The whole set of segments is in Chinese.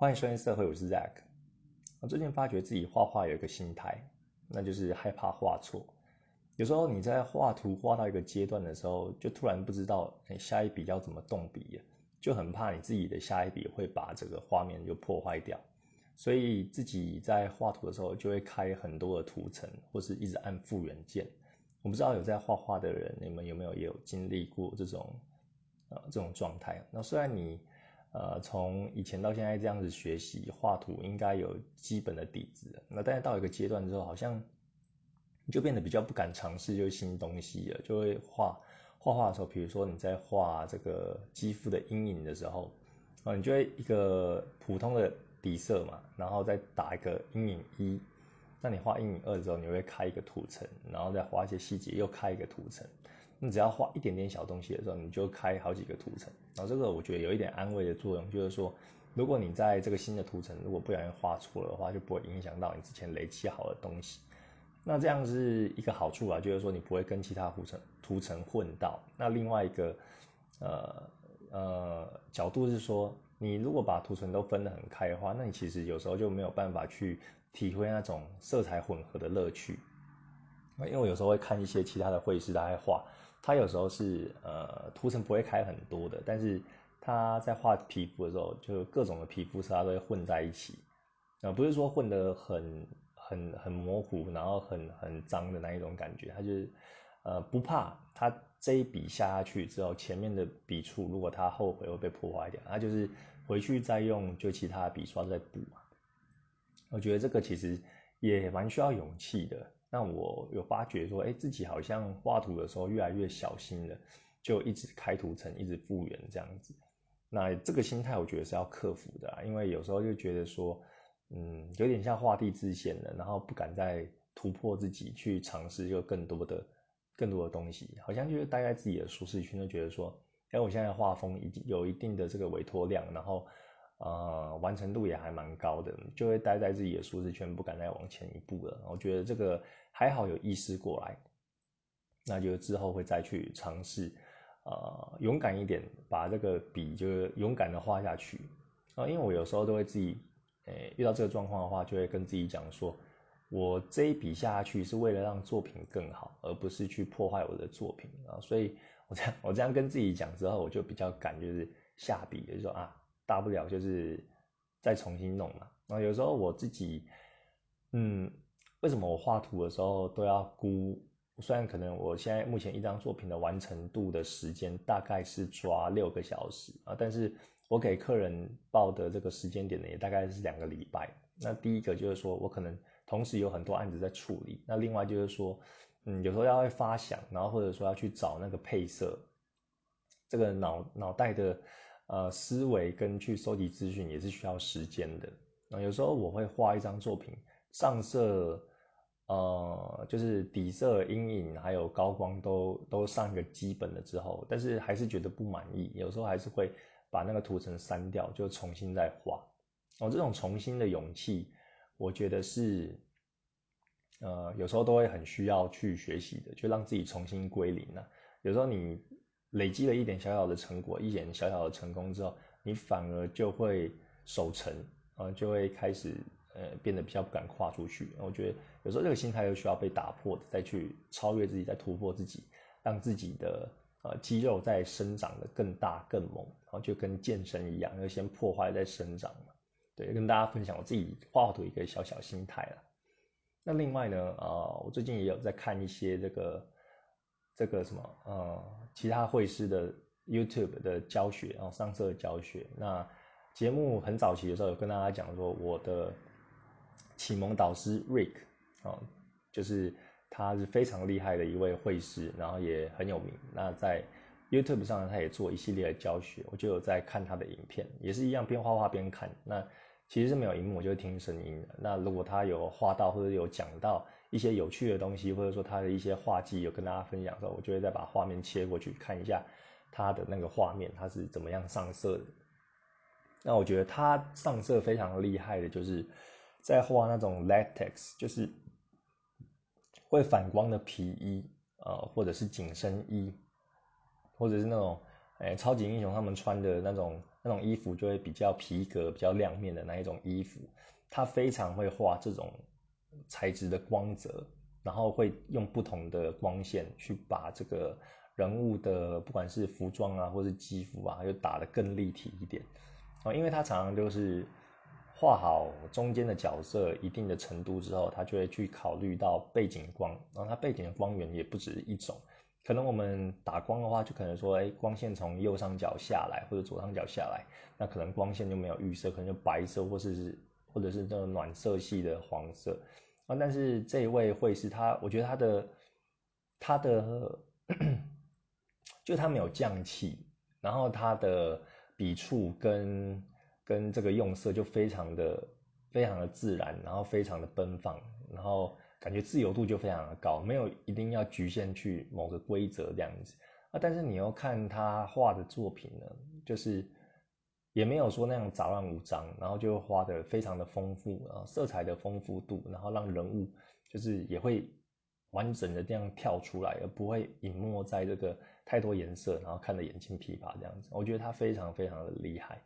欢迎收听社会，我是 Zack。我最近发觉自己画画有一个心态，那就是害怕画错。有时候你在画图画到一个阶段的时候，就突然不知道你下一笔要怎么动笔，就很怕你自己的下一笔会把这个画面就破坏掉。所以自己在画图的时候，就会开很多的图层，或是一直按复原键。我不知道有在画画的人，你们有没有也有经历过这种呃这种状态？那虽然你呃从以前到现在这样子学习画图，应该有基本的底子，那但是到一个阶段之后，好像就变得比较不敢尝试就新东西了，就会画画画的时候，比如说你在画这个肌肤的阴影的时候，啊，你就会一个普通的底色嘛，然后再打一个阴影一。那你画阴影二的时候，你会开一个图层，然后再画一些细节，又开一个图层。你只要画一点点小东西的时候，你就开好几个图层。然后这个我觉得有一点安慰的作用，就是说，如果你在这个新的图层如果不小心画错了的话，就不会影响到你之前累积好的东西。那这样是一个好处啊，就是说你不会跟其他图层图层混到。那另外一个呃呃角度是说，你如果把图层都分得很开的话，那你其实有时候就没有办法去。体会那种色彩混合的乐趣，因为我有时候会看一些其他的绘师他在画，他有时候是呃图层不会开很多的，但是他在画皮肤的时候，就各种的皮肤色他都会混在一起，啊不是说混得很很很模糊，然后很很脏的那一种感觉，他就是呃不怕他这一笔下下去之后，前面的笔触如果他后悔会被破坏掉，他就是回去再用就其他笔刷再补嘛。我觉得这个其实也蛮需要勇气的。那我有发觉说，哎，自己好像画图的时候越来越小心了，就一直开图层，一直复原这样子。那这个心态我觉得是要克服的，因为有时候就觉得说，嗯，有点像画地自限了，然后不敢再突破自己去尝试就更多的、更多的东西，好像就是待在自己的舒适圈，就觉得说，哎，我现在画风已经有一定的这个委托量，然后。呃，完成度也还蛮高的，就会待在自己的舒适圈，不敢再往前一步了。我觉得这个还好有意识过来，那就之后会再去尝试，呃，勇敢一点，把这个笔就是勇敢的画下去啊。因为我有时候都会自己，诶，遇到这个状况的话，就会跟自己讲说，我这一笔下去是为了让作品更好，而不是去破坏我的作品啊。所以我这样我这样跟自己讲之后，我就比较敢就是下笔，就说啊。大不了就是再重新弄嘛。然后有时候我自己，嗯，为什么我画图的时候都要估？虽然可能我现在目前一张作品的完成度的时间大概是抓六个小时啊，但是我给客人报的这个时间点呢，也大概是两个礼拜。那第一个就是说我可能同时有很多案子在处理，那另外就是说，嗯，有时候要会发想，然后或者说要去找那个配色，这个脑脑袋的。呃，思维跟去收集资讯也是需要时间的。那有时候我会画一张作品，上色，呃，就是底色、阴影还有高光都都上一个基本的之后，但是还是觉得不满意。有时候还是会把那个图层删掉，就重新再画。哦，这种重新的勇气，我觉得是，呃，有时候都会很需要去学习的，就让自己重新归零了。有时候你。累积了一点小小的成果，一点小小的成功之后，你反而就会守成啊，就会开始呃变得比较不敢跨出去。我觉得有时候这个心态又需要被打破，再去超越自己，再突破自己，让自己的呃肌肉在生长的更大更猛，然后就跟健身一样，要先破坏再生长嘛。对，跟大家分享我自己画画图一个小小心态了。那另外呢，呃，我最近也有在看一些这个。这个什么呃，其他会师的 YouTube 的教学，然后上色教学。那节目很早期的时候有跟大家讲说，我的启蒙导师 Rick 啊，就是他是非常厉害的一位会师，然后也很有名。那在 YouTube 上，他也做一系列的教学，我就有在看他的影片，也是一样边画画边看。那其实是没有荧幕，我就听声音的。那如果他有画到或者有讲到。一些有趣的东西，或者说他的一些画技有跟大家分享的时候，我就会再把画面切过去看一下他的那个画面，他是怎么样上色的。那我觉得他上色非常厉害的，就是在画那种 latex，就是会反光的皮衣啊，或者是紧身衣，或者是那种哎超级英雄他们穿的那种那种衣服就会比较皮革、比较亮面的那一种衣服。他非常会画这种材质的光泽，然后会用不同的光线去把这个人物的不管是服装啊，或是肌肤啊，又打得更立体一点。哦，因为他常常就是画好中间的角色一定的程度之后，他就会去考虑到背景光，然后他背景的光源也不止一种。可能我们打光的话，就可能说，哎，光线从右上角下来或者左上角下来，那可能光线就没有预设，可能就白色或是或者是这种暖色系的黄色啊。但是这一位会是他，我觉得他的他的 就他没有降气，然后他的笔触跟跟这个用色就非常的非常的自然，然后非常的奔放，然后。感觉自由度就非常的高，没有一定要局限去某个规则这样子啊。但是你要看他画的作品呢，就是也没有说那样杂乱无章，然后就画的非常的丰富啊，色彩的丰富度，然后让人物就是也会完整的这样跳出来，而不会隐没在这个太多颜色，然后看得眼睛疲乏这样子。我觉得他非常非常的厉害。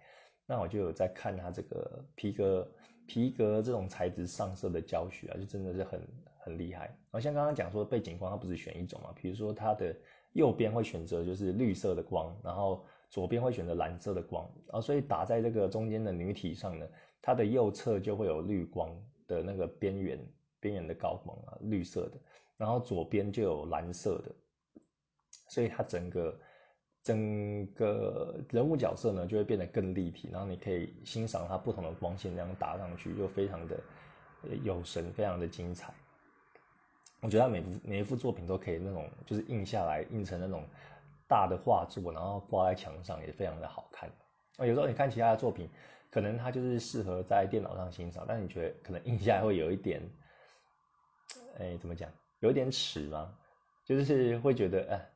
那我就有在看他这个皮革。皮革这种材质上色的教学啊，就真的是很很厉害。然后像刚刚讲说背景光，它不是选一种嘛？比如说它的右边会选择就是绿色的光，然后左边会选择蓝色的光，啊，所以打在这个中间的女体上呢，它的右侧就会有绿光的那个边缘边缘的高光啊，绿色的，然后左边就有蓝色的，所以它整个。整个人物角色呢，就会变得更立体，然后你可以欣赏它不同的光线这样打上去，就非常的有神，非常的精彩。我觉得每幅每一幅作品都可以那种，就是印下来，印成那种大的画作，然后挂在墙上，也非常的好看。啊，有时候你看其他的作品，可能它就是适合在电脑上欣赏，但你觉得可能印下来会有一点，哎，怎么讲？有一点尺吗？就是会觉得，哎，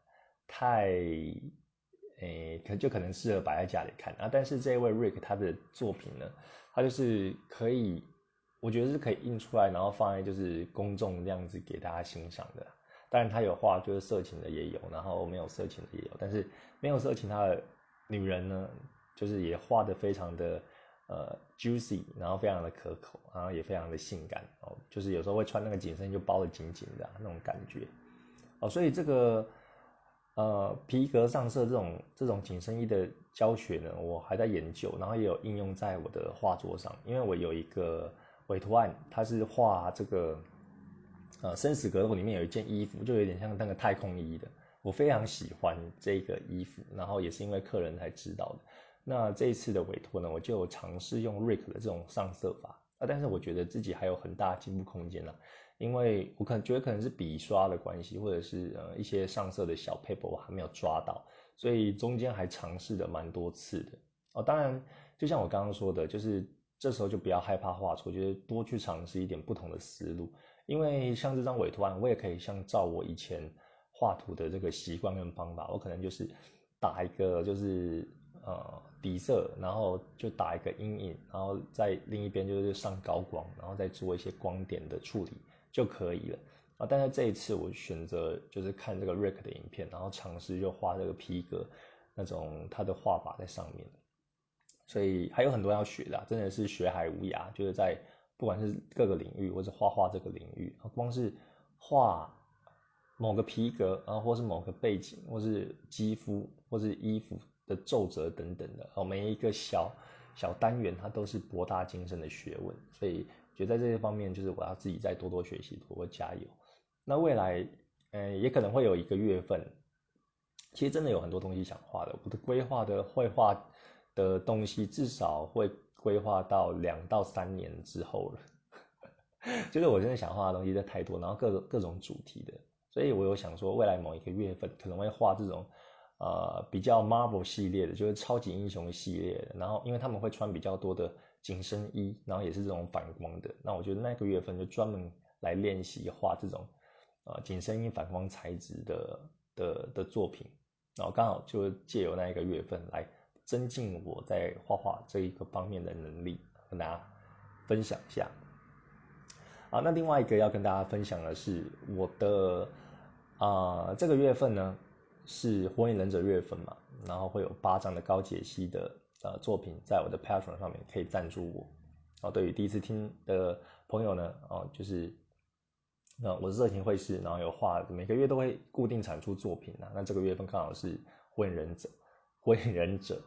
太。诶，可就可能适合摆在家里看啊。但是这位 Rick 他的作品呢，他就是可以，我觉得是可以印出来，然后放在就是公众这样子给大家欣赏的。当然他有画就是色情的也有，然后没有色情的也有。但是没有色情他的女人呢，就是也画的非常的呃 juicy，然后非常的可口，然后也非常的性感哦。就是有时候会穿那个紧身就包的紧紧的那种感觉哦。所以这个。呃，皮革上色这种这种紧身衣的教学呢，我还在研究，然后也有应用在我的画作上。因为我有一个委托案，它是画这个呃生死格斗里面有一件衣服，就有点像那个太空衣的。我非常喜欢这个衣服，然后也是因为客人才知道的。那这一次的委托呢，我就尝试用 Rick 的这种上色法啊，但是我觉得自己还有很大进步空间呢。因为我可能觉得可能是笔刷的关系，或者是呃一些上色的小 paper 我还没有抓到，所以中间还尝试了蛮多次的哦。当然，就像我刚刚说的，就是这时候就不要害怕画错，就是多去尝试一点不同的思路。因为像这张委托案，我也可以像照我以前画图的这个习惯跟方法，我可能就是打一个就是呃底色，然后就打一个阴影，然后在另一边就是上高光，然后再做一些光点的处理。就可以了啊！但是这一次我选择就是看这个 Rick 的影片，然后尝试就画这个皮革那种他的画法在上面，所以还有很多要学的，真的是学海无涯。就是在不管是各个领域或者画画这个领域，光是画某个皮革，啊或是某个背景，或是肌肤，或是衣服的皱褶等等的，哦，每一个小小单元它都是博大精深的学问，所以。觉得在这些方面，就是我要自己再多多学习，多多加油。那未来，嗯，也可能会有一个月份，其实真的有很多东西想画的。我的规划的绘画的东西，至少会规划到两到三年之后了。就是我真的想画的东西在太多，然后各种各种主题的，所以我有想说，未来某一个月份可能会画这种，呃，比较 Marvel 系列的，就是超级英雄系列的。然后，因为他们会穿比较多的。紧身衣，然后也是这种反光的。那我觉得那个月份就专门来练习画这种，呃，紧身衣反光材质的的的作品。然后刚好就借由那一个月份来增进我在画画这一个方面的能力，跟大家分享一下。啊，那另外一个要跟大家分享的是我的，啊，这个月份呢是火影忍者月份嘛，然后会有八张的高解析的。呃作品在我的 Patreon 上面可以赞助我。然后对于第一次听的朋友呢，哦，就是那我是热情会师，然后有画，每个月都会固定产出作品啊。那这个月份刚好是火影忍者，火影忍者。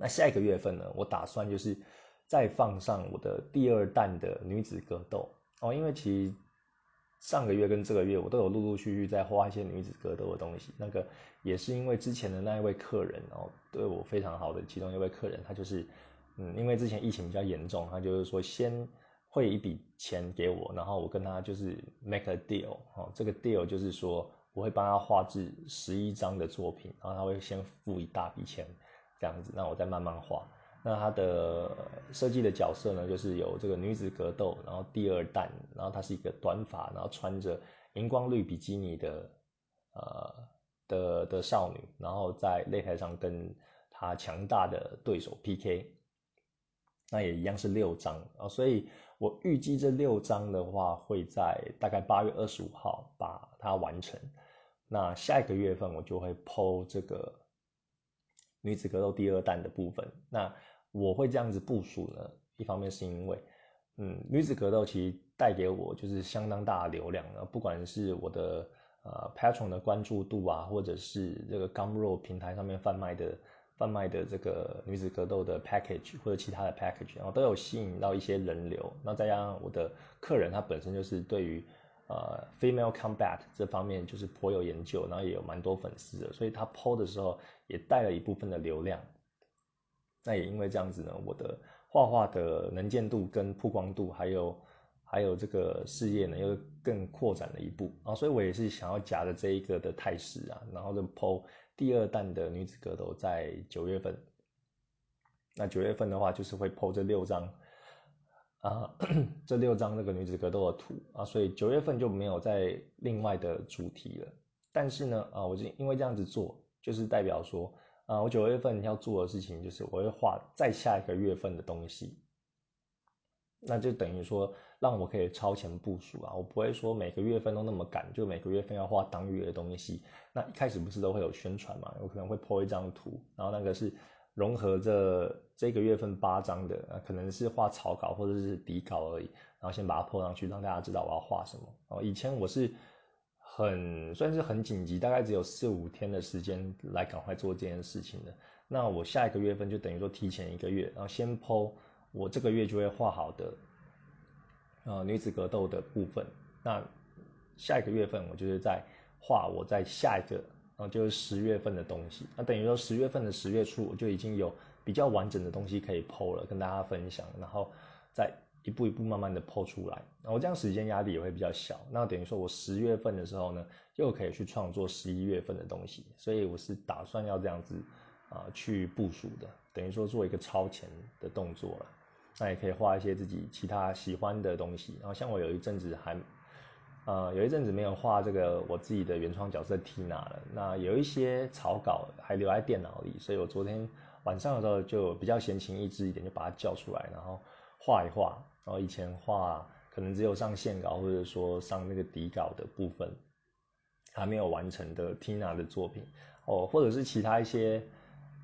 那下一个月份呢，我打算就是再放上我的第二弹的女子格斗哦，因为其实上个月跟这个月我都有陆陆续续在画一些女子格斗的东西。那个也是因为之前的那一位客人哦，对我非常好的其中一位客人，他就是。嗯，因为之前疫情比较严重，他就是说先汇一笔钱给我，然后我跟他就是 make a deal，哦，这个 deal 就是说我会帮他画制十一张的作品，然后他会先付一大笔钱，这样子，那我再慢慢画。那他的设计的角色呢，就是有这个女子格斗，然后第二弹，然后她是一个短发，然后穿着荧光绿比基尼的呃的的少女，然后在擂台上跟她强大的对手 PK。那也一样是六张啊，所以我预计这六张的话会在大概八月二十五号把它完成。那下一个月份我就会剖这个女子格斗第二弹的部分。那我会这样子部署呢，一方面是因为，嗯，女子格斗其实带给我就是相当大的流量啊，不管是我的呃 Patron 的关注度啊，或者是这个 Gumroad 平台上面贩卖的。贩卖的这个女子格斗的 package 或者其他的 package，然后都有吸引到一些人流。那再加上我的客人他本身就是对于呃 female combat 这方面就是颇有研究，然后也有蛮多粉丝的，所以他 PO 的时候也带了一部分的流量。那也因为这样子呢，我的画画的能见度跟曝光度，还有还有这个事业呢，又更扩展了一步啊。所以我也是想要夹着这一个的态势啊，然后就 PO。第二弹的女子格斗在九月份，那九月份的话就是会 PO 这六张啊，这六张那个女子格斗的图啊，所以九月份就没有再另外的主题了。但是呢，啊，我就因为这样子做，就是代表说啊，我九月份要做的事情就是我会画再下一个月份的东西。那就等于说，让我可以超前部署啊！我不会说每个月份都那么赶，就每个月份要画当月的东西。那一开始不是都会有宣传嘛？我可能会 po 一张图，然后那个是融合这这个月份八张的，啊，可能是画草稿或者是底稿而已。然后先把它 po 上去，让大家知道我要画什么。哦，以前我是很算是很紧急，大概只有四五天的时间来赶快做这件事情的。那我下一个月份就等于说提前一个月，然后先 po。我这个月就会画好的，呃，女子格斗的部分。那下一个月份，我就是在画我在下一个，然后就是十月份的东西。那等于说十月份的十月初，我就已经有比较完整的东西可以剖了，跟大家分享。然后再一步一步慢慢的剖出来。然后这样时间压力也会比较小。那等于说我十月份的时候呢，又可以去创作十一月份的东西。所以我是打算要这样子啊去部署的，等于说做一个超前的动作了。那也可以画一些自己其他喜欢的东西，然后像我有一阵子还，呃，有一阵子没有画这个我自己的原创角色 Tina 了。那有一些草稿还留在电脑里，所以我昨天晚上的时候就比较闲情逸致一点，就把它叫出来，然后画一画。然后以前画可能只有上线稿或者说上那个底稿的部分，还没有完成的 Tina 的作品，哦，或者是其他一些。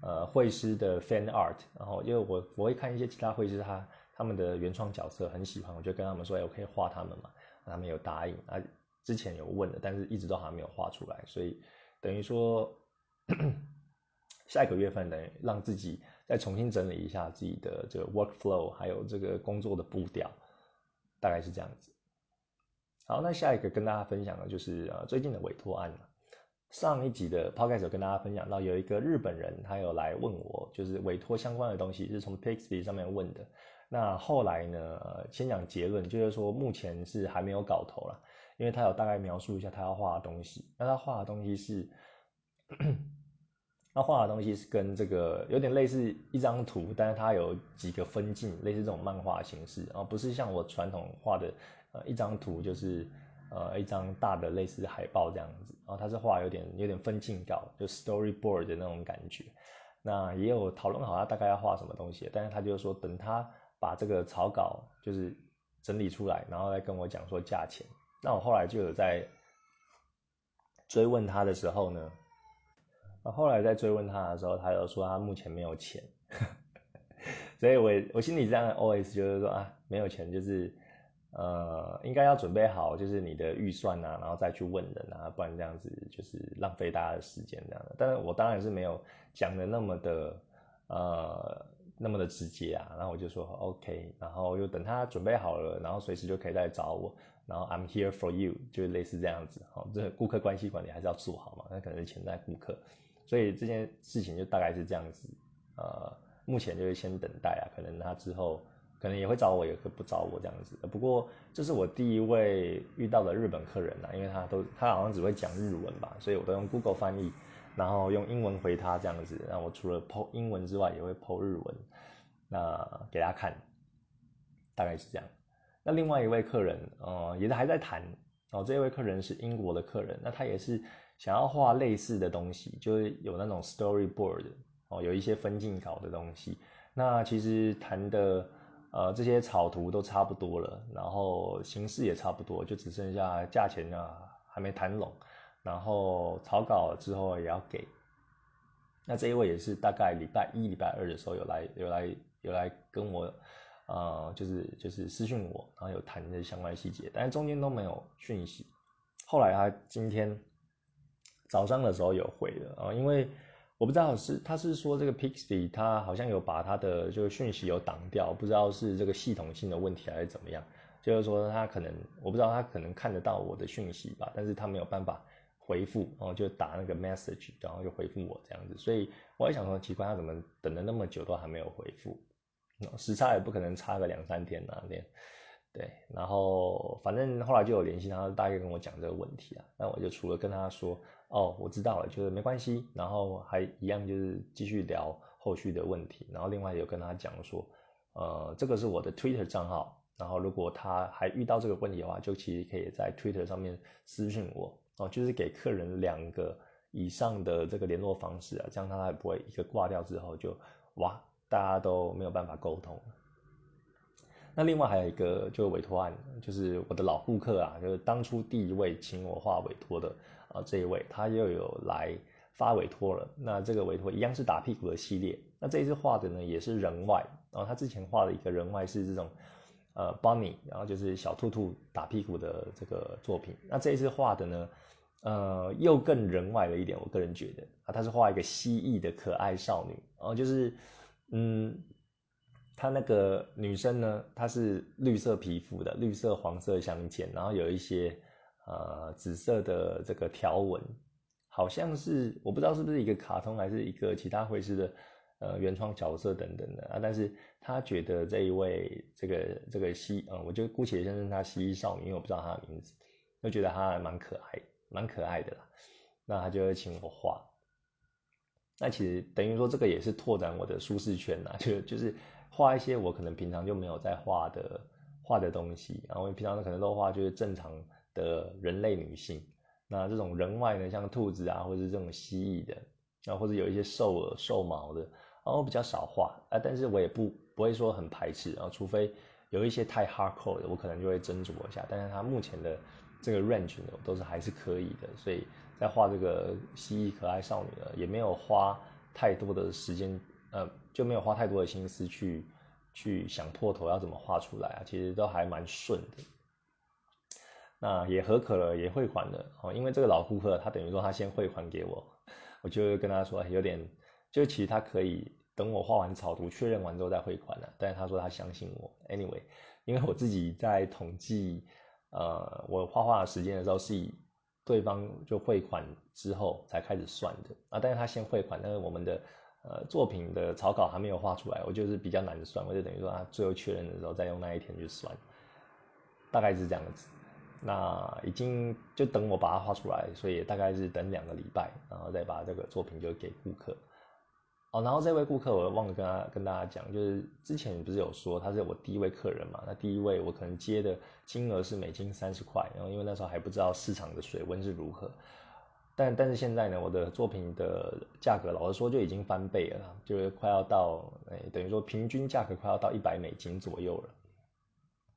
呃，绘师的 fan art，然后因为我我会看一些其他绘师他他们的原创角色很喜欢，我就跟他们说，哎，我可以画他们嘛，他们有答应啊，之前有问的，但是一直都还没有画出来，所以等于说 下一个月份等于让自己再重新整理一下自己的这个 work flow，还有这个工作的步调，大概是这样子。好，那下一个跟大家分享的就是呃最近的委托案上一集的 podcast 跟大家分享到，有一个日本人他有来问我，就是委托相关的东西，是从 Pixby 上面问的。那后来呢，先讲结论，就是说目前是还没有搞头了，因为他有大概描述一下他要画的东西。那他画的东西是，他画的东西是跟这个有点类似一张图，但是它有几个分镜，类似这种漫画形式，啊不是像我传统画的呃一张图就是。呃，一张大的类似海报这样子，然后他是画有点有点分镜稿，就 storyboard 的那种感觉。那也有讨论好他大概要画什么东西，但是他就说等他把这个草稿就是整理出来，然后再跟我讲说价钱。那我后来就有在追问他的时候呢，那后来在追问他的时候，他又说他目前没有钱，所以我我心里这样 always 就是说啊，没有钱就是。呃，应该要准备好，就是你的预算啊，然后再去问人啊，不然这样子就是浪费大家的时间这样的。但是我当然是没有讲的那么的呃那么的直接啊，然后我就说 OK，然后又等他准备好了，然后随时就可以来找我，然后 I'm here for you，就是类似这样子。好，这顾客关系管理还是要做好嘛，那可能是潜在顾客，所以这件事情就大概是这样子。呃，目前就是先等待啊，可能他之后。可能也会找我，也会不找我这样子。不过这是我第一位遇到的日本客人呐，因为他都他好像只会讲日文吧，所以我都用 Google 翻译，然后用英文回他这样子。那我除了 PO 英文之外，也会 PO 日文，那给他看，大概是这样。那另外一位客人，呃，也是还在谈哦。这一位客人是英国的客人，那他也是想要画类似的东西，就是有那种 Storyboard 哦，有一些分镜稿的东西。那其实谈的。呃，这些草图都差不多了，然后形式也差不多，就只剩下价钱啊还没谈拢，然后草稿之后也要给。那这一位也是大概礼拜一、礼拜二的时候有来、有来、有来跟我，呃，就是就是私讯我，然后有谈这相关细节，但是中间都没有讯息。后来他今天早上的时候有回了啊，因为。我不知道是他是说这个 Pixie 他好像有把他的这个讯息有挡掉，不知道是这个系统性的问题还是怎么样。就是说他可能我不知道他可能看得到我的讯息吧，但是他没有办法回复，然后就打那个 message，然后就回复我这样子。所以我也想说奇怪，他怎么等了那么久都还没有回复？时差也不可能差个两三天啊，对。对，然后反正后来就有联系他，大概跟我讲这个问题啊。那我就除了跟他说。哦，我知道了，就是没关系，然后还一样就是继续聊后续的问题，然后另外有跟他讲说，呃，这个是我的 Twitter 账号，然后如果他还遇到这个问题的话，就其实可以在 Twitter 上面私信我，哦，就是给客人两个以上的这个联络方式啊，这样他才不会一个挂掉之后就哇，大家都没有办法沟通。那另外还有一个就是委托案，就是我的老顾客啊，就是当初第一位请我画委托的。啊，这一位他又有来发委托了。那这个委托一样是打屁股的系列。那这一次画的呢也是人外。然后他之前画的一个人外是这种呃 bunny，然后就是小兔兔打屁股的这个作品。那这一次画的呢，呃，又更人外了一点。我个人觉得啊，他是画一个蜥蜴的可爱少女。然后就是嗯，他那个女生呢，她是绿色皮肤的，绿色黄色相间，然后有一些。呃，紫色的这个条纹，好像是我不知道是不是一个卡通，还是一个其他会师的呃原创角色等等的啊。但是他觉得这一位这个这个蜥，嗯，我就姑且先称他蜥蜴少女，因为我不知道她的名字，就觉得她蛮可爱，蛮可爱的啦。那他就会请我画。那其实等于说这个也是拓展我的舒适圈呐，就就是画一些我可能平常就没有在画的画的东西，然后平常可能都画就是正常。的人类女性，那这种人外呢，像兔子啊，或者是这种蜥蜴的，啊，或者有一些兽耳、兽毛的，然后比较少画啊，但是我也不不会说很排斥啊，除非有一些太 hardcore 的，我可能就会斟酌一下。但是它目前的这个 range 呢，都是还是可以的，所以在画这个蜥蜴可爱少女呢，也没有花太多的时间，呃，就没有花太多的心思去去想破头要怎么画出来啊，其实都还蛮顺的。那也合可了，也汇款了哦。因为这个老顾客，他等于说他先汇款给我，我就跟他说有点，就其实他可以等我画完草图确认完之后再汇款的。但是他说他相信我。Anyway，因为我自己在统计，呃，我画画的时间的时候是以对方就汇款之后才开始算的啊。但是他先汇款，但是我们的呃作品的草稿还没有画出来，我就是比较难算，我就等于说他最后确认的时候再用那一天去算，大概是这样子。那已经就等我把它画出来，所以大概是等两个礼拜，然后再把这个作品就给顾客。哦，然后这位顾客我忘了跟他跟大家讲，就是之前不是有说他是我第一位客人嘛？那第一位我可能接的金额是美金三十块，然后因为那时候还不知道市场的水温是如何，但但是现在呢，我的作品的价格老实说就已经翻倍了，就是快要到，哎，等于说平均价格快要到一百美金左右了。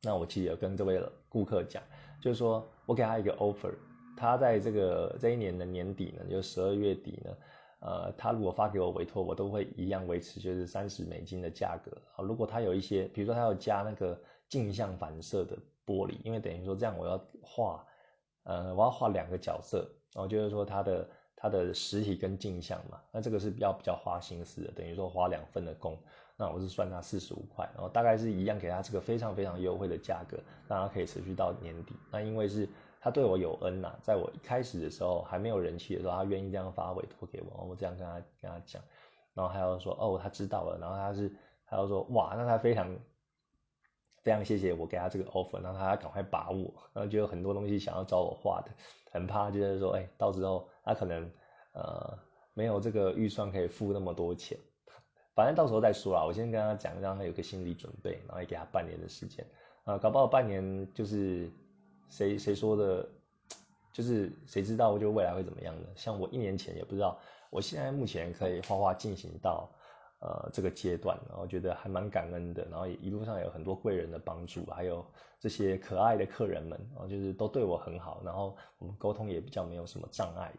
那我其实有跟这位顾客讲。就是说我给他一个 offer，他在这个这一年的年底呢，就十二月底呢，呃，他如果发给我委托，我都会一样维持就是三十美金的价格。啊。如果他有一些，比如说他要加那个镜像反射的玻璃，因为等于说这样我要画，呃，我要画两个角色，然后就是说他的他的实体跟镜像嘛，那这个是比较比较花心思的，等于说花两份的工，那我是算他四十五块，然后大概是一样给他这个非常非常优惠的价格，让他可以持续到年底。那因为是。他对我有恩呐，在我一开始的时候还没有人气的时候，他愿意这样发委托给我，我这样跟他跟他讲，然后还要说哦，他知道了，然后他是他要说哇，那他非常非常谢谢我给他这个 offer，让他赶快把握，然后就有很多东西想要找我画的，很怕就是说哎，到时候他可能呃没有这个预算可以付那么多钱，反正到时候再说啦，我先跟他讲，让他有个心理准备，然后也给他半年的时间，啊，搞不好半年就是。谁谁说的，就是谁知道就未来会怎么样呢？像我一年前也不知道，我现在目前可以画画进行到呃这个阶段，然后觉得还蛮感恩的，然后一路上有很多贵人的帮助，还有这些可爱的客人们，然后就是都对我很好，然后我们沟通也比较没有什么障碍，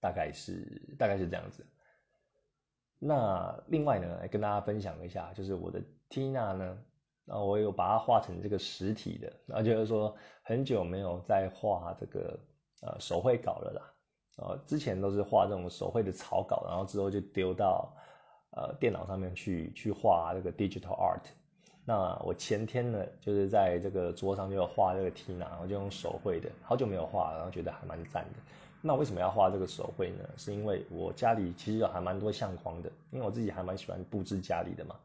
大概是大概是这样子。那另外呢，来跟大家分享一下，就是我的 Tina 呢。然后我有把它画成这个实体的，然后就是说很久没有再画这个呃手绘稿了啦。呃，之前都是画这种手绘的草稿，然后之后就丢到呃电脑上面去去画这个 digital art。那我前天呢，就是在这个桌上就有画这个 Tina，然后就用手绘的，好久没有画，然后觉得还蛮赞的。那为什么要画这个手绘呢？是因为我家里其实有还蛮多相框的，因为我自己还蛮喜欢布置家里的嘛。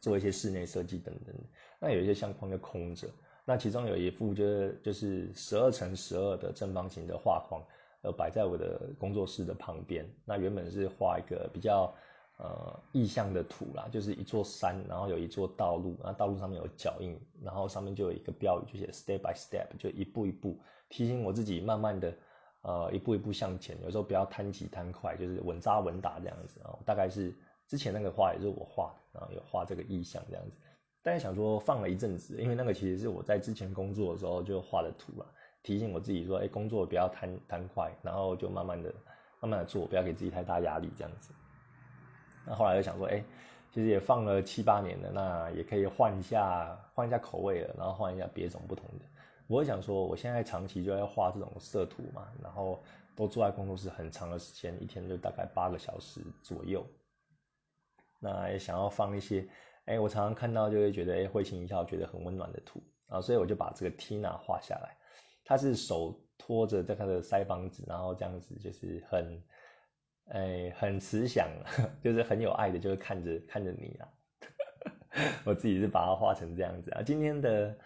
做一些室内设计等等，那有一些相框就空着，那其中有一幅就是就是十二乘十二的正方形的画框，呃，摆在我的工作室的旁边。那原本是画一个比较呃意象的图啦，就是一座山，然后有一座道路，那道路上面有脚印，然后上面就有一个标语，就写 step by step，就一步一步提醒我自己慢慢的呃一步一步向前，有时候不要贪急贪快，就是稳扎稳打这样子啊，大概是。之前那个画也是我画的，然后有画这个意象这样子，但是想说放了一阵子，因为那个其实是我在之前工作的时候就画的图了，提醒我自己说，哎，工作不要贪贪快，然后就慢慢的、慢慢的做，不要给自己太大压力这样子。那后来又想说，哎，其实也放了七八年了，那也可以换一下、换一下口味了，然后换一下别种不同的。我会想说，我现在长期就要画这种色图嘛，然后都坐在工作室很长的时间，一天就大概八个小时左右。那也想要放一些，哎，我常常看到就会觉得，哎，会心一笑，觉得很温暖的图啊，所以我就把这个 Tina 画下来。他是手托着这他的腮帮子，然后这样子就是很，哎，很慈祥，就是很有爱的，就是看着看着你啊。我自己是把它画成这样子啊。今天的，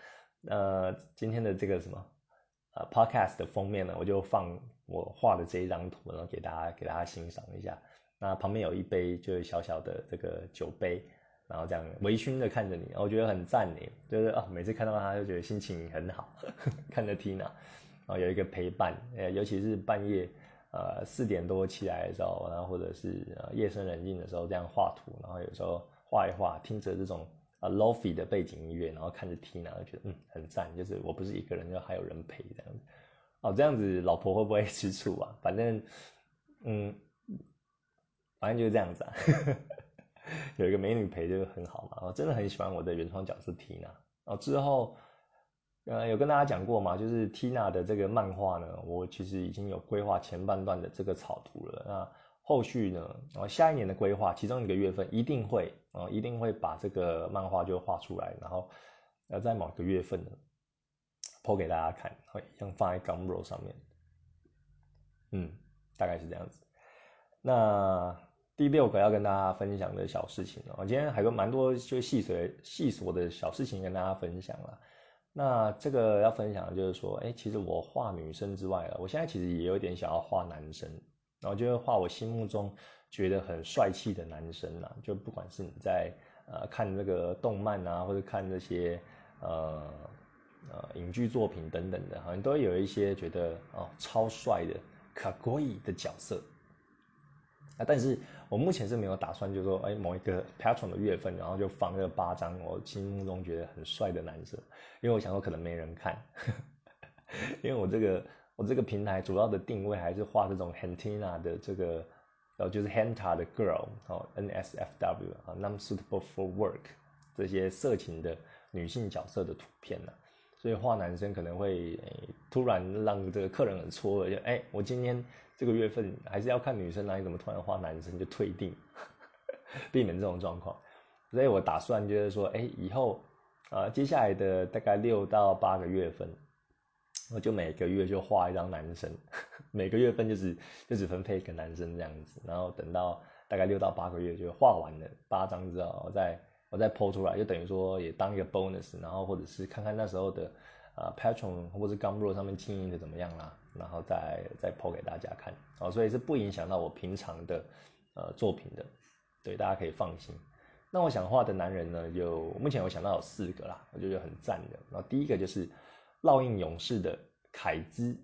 呃，今天的这个什么，呃，Podcast 的封面呢，我就放我画的这一张图，然后给大家给大家欣赏一下。那旁边有一杯就是小小的这个酒杯，然后这样微醺的看着你，我觉得很赞你，就是啊，每次看到他就觉得心情很好，看着 Tina，然后有一个陪伴，呃，尤其是半夜，呃，四点多起来的时候，然后或者是呃夜深人静的时候这样画图，然后有时候画一画，听着这种啊 lofi 的背景音乐，然后看着 Tina，就觉得嗯很赞，就是我不是一个人，就还有人陪这样子，哦，这样子老婆会不会吃醋啊？反正，嗯。反正就是这样子啊，有一个美女陪就很好嘛。我真的很喜欢我的原创角色 Tina。哦之后，呃，有跟大家讲过嘛，就是 Tina 的这个漫画呢，我其实已经有规划前半段的这个草图了。那后续呢，然下一年的规划，其中一个月份一定会，啊，一定会把这个漫画就画出来，然后要在某个月份呢，剖给大家看，会像放在 Gumroad 上面。嗯，大概是这样子。那。第六个要跟大家分享的小事情哦，今天还有蛮多就细碎细琐的小事情跟大家分享了。那这个要分享的就是说，哎，其实我画女生之外啊，我现在其实也有点想要画男生，然后就会画我心目中觉得很帅气的男生啦，就不管是你在呃看这个动漫啊，或者看这些呃呃影剧作品等等的，好像都有一些觉得哦超帅的可过伊的角色。啊，但是我目前是没有打算，就是说，哎，某一个 patron 的月份，然后就放这八张我心目中觉得很帅的男生，因为我想说可能没人看，因为我这个我这个平台主要的定位还是画这种 hentina 的这个，然后就是 henta 的 girl 哦，NSFW 啊，non suitable for work 这些色情的女性角色的图片呢。所以画男生可能会突然让这个客人很错愕，就哎，我今天这个月份还是要看女生啊，你怎么突然画男生就退订，避免这种状况。所以我打算就是说，哎，以后啊，接下来的大概六到八个月份，我就每个月就画一张男生，每个月份就只就只分配一个男生这样子，然后等到大概六到八个月就画完了八张之后，我再。我再剖出来，就等于说也当一个 bonus，然后或者是看看那时候的呃 Patron 或者 Gumroad 上面经营的怎么样啦，然后再再剖给大家看哦，所以是不影响到我平常的呃作品的，对，大家可以放心。那我想画的男人呢，有目前我想到有四个啦，我觉得很赞的。然后第一个就是烙印勇士的凯兹，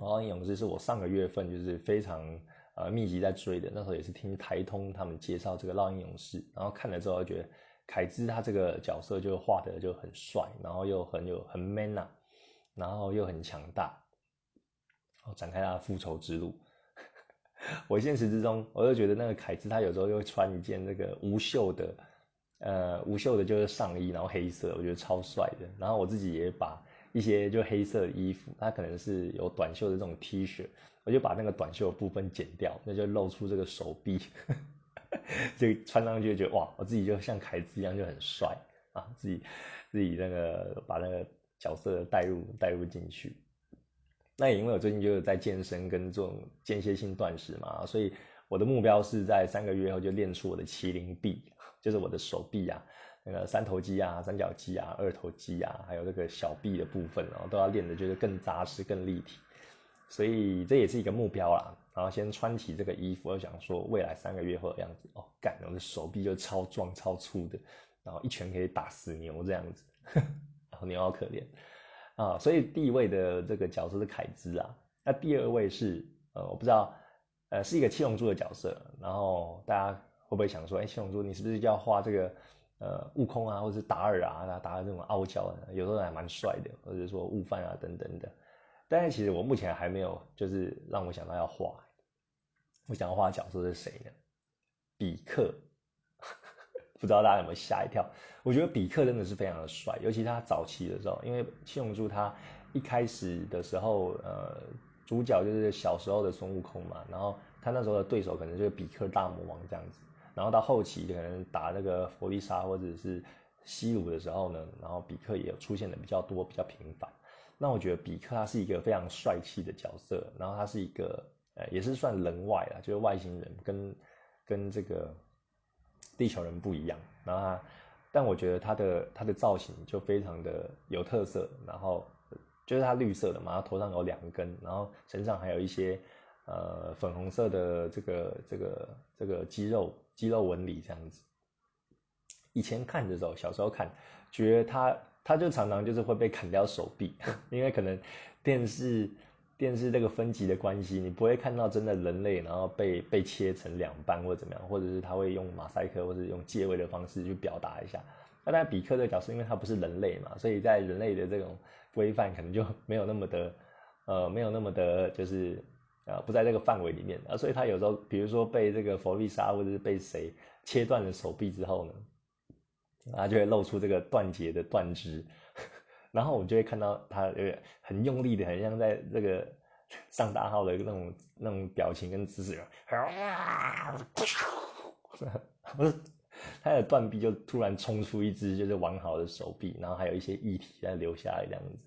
烙印勇士是我上个月份就是非常。呃，密集在追的那时候也是听台通他们介绍这个烙印勇士，然后看了之后觉得凯兹他这个角色就画的就很帅，然后又很有很 man 呐，然后又很强大，然后展开他的复仇之路。我现实之中，我就觉得那个凯兹他有时候又穿一件那个无袖的，呃，无袖的就是上衣，然后黑色，我觉得超帅的。然后我自己也把一些就黑色的衣服，它可能是有短袖的这种 T 恤。我就把那个短袖的部分剪掉，那就露出这个手臂，就穿上去就觉得哇，我自己就像凯子一样就很帅啊，自己自己那个把那个角色带入带入进去。那也因为我最近就是在健身跟这种间歇性断食嘛，所以我的目标是在三个月后就练出我的麒麟臂，就是我的手臂啊，那个三头肌啊、三角肌啊、二头肌啊，还有这个小臂的部分，然后都要练的就是更扎实、更立体。所以这也是一个目标啦，然后先穿起这个衣服，我想说未来三个月后的样子哦，干，我的手臂就超壮超粗的，然后一拳可以打死牛这样子，然后牛好可怜啊，所以第一位的这个角色是凯兹啊，那第二位是呃，我不知道，呃，是一个七龙珠的角色，然后大家会不会想说，哎，七龙珠你是不是要画这个呃悟空啊，或者是达尔啊，达尔这种傲娇的，有时候还蛮帅的，或者说悟饭啊等等的。但是其实我目前还没有，就是让我想到要画。我想要画的角色是谁呢？比克，不知道大家有没有吓一跳？我觉得比克真的是非常的帅，尤其他早期的时候，因为七龙珠他一开始的时候，呃，主角就是小时候的孙悟空嘛，然后他那时候的对手可能就是比克大魔王这样子，然后到后期可能打那个弗利沙或者是西鲁的时候呢，然后比克也有出现的比较多，比较频繁。那我觉得比克他是一个非常帅气的角色，然后他是一个呃也是算人外啦，就是外星人，跟跟这个地球人不一样。然后他，但我觉得他的他的造型就非常的有特色，然后就是他绿色的嘛，他头上有两根，然后身上还有一些呃粉红色的这个这个这个肌肉肌肉纹理这样子。以前看的时候，小时候看，觉得他。他就常常就是会被砍掉手臂，因为可能电视电视这个分级的关系，你不会看到真的人类，然后被被切成两半或者怎么样，或者是他会用马赛克或者用借位的方式去表达一下。那但比克这个角色，因为他不是人类嘛，所以在人类的这种规范可能就没有那么的呃没有那么的，就是呃不在这个范围里面啊，所以他有时候比如说被这个佛利沙或者是被谁切断了手臂之后呢？然后就会露出这个断节的断肢，然后我们就会看到他有点很用力的，很像在这个上大号的那种那种表情跟姿势，不是他的断臂就突然冲出一只就是完好的手臂，然后还有一些液体在流下来这样子。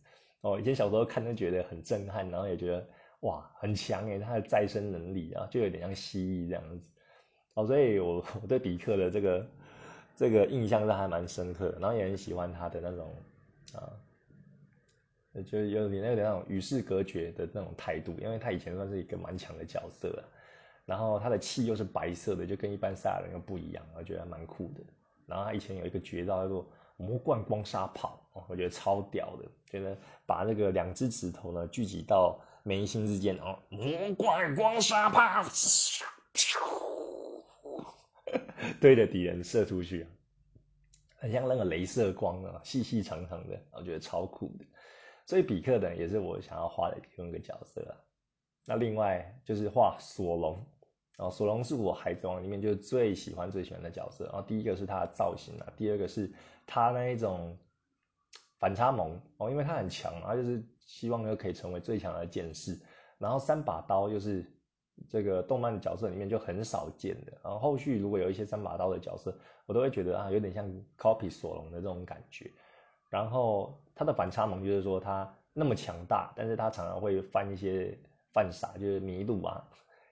哦，以前小时候看都觉得很震撼，然后也觉得哇很强诶，他的再生能力啊，就有点像蜥蜴这样子。哦，所以我 我对比克的这个。这个印象是还蛮深刻，然后也很喜欢他的那种啊，就有点有点那种与世隔绝的那种态度，因为他以前算是一个蛮强的角色，然后他的气又是白色的，就跟一般赛亚人又不一样，我觉得蛮酷的。然后他以前有一个绝招叫做魔贯光沙炮，我觉得超屌的，觉得把那个两只指头呢聚集到眉心之间，哦魔怪光沙炮。对着敌人射出去，很像那个镭射光啊，细细长长的，我觉得超酷的。所以比克呢也是我想要画的其中一个角色啊。那另外就是画索隆，然后索隆是我海贼王里面就最喜欢最喜欢的角色。然后第一个是他的造型啊，第二个是他那一种反差萌哦，因为他很强，他就是希望又可以成为最强的剑士。然后三把刀又是这个动漫的角色里面就很少见的。然后后续如果有一些三把刀的角色，我都会觉得啊，有点像 copy 索隆的这种感觉。然后他的反差萌就是说他那么强大，但是他常常会犯一些犯傻，就是迷路啊，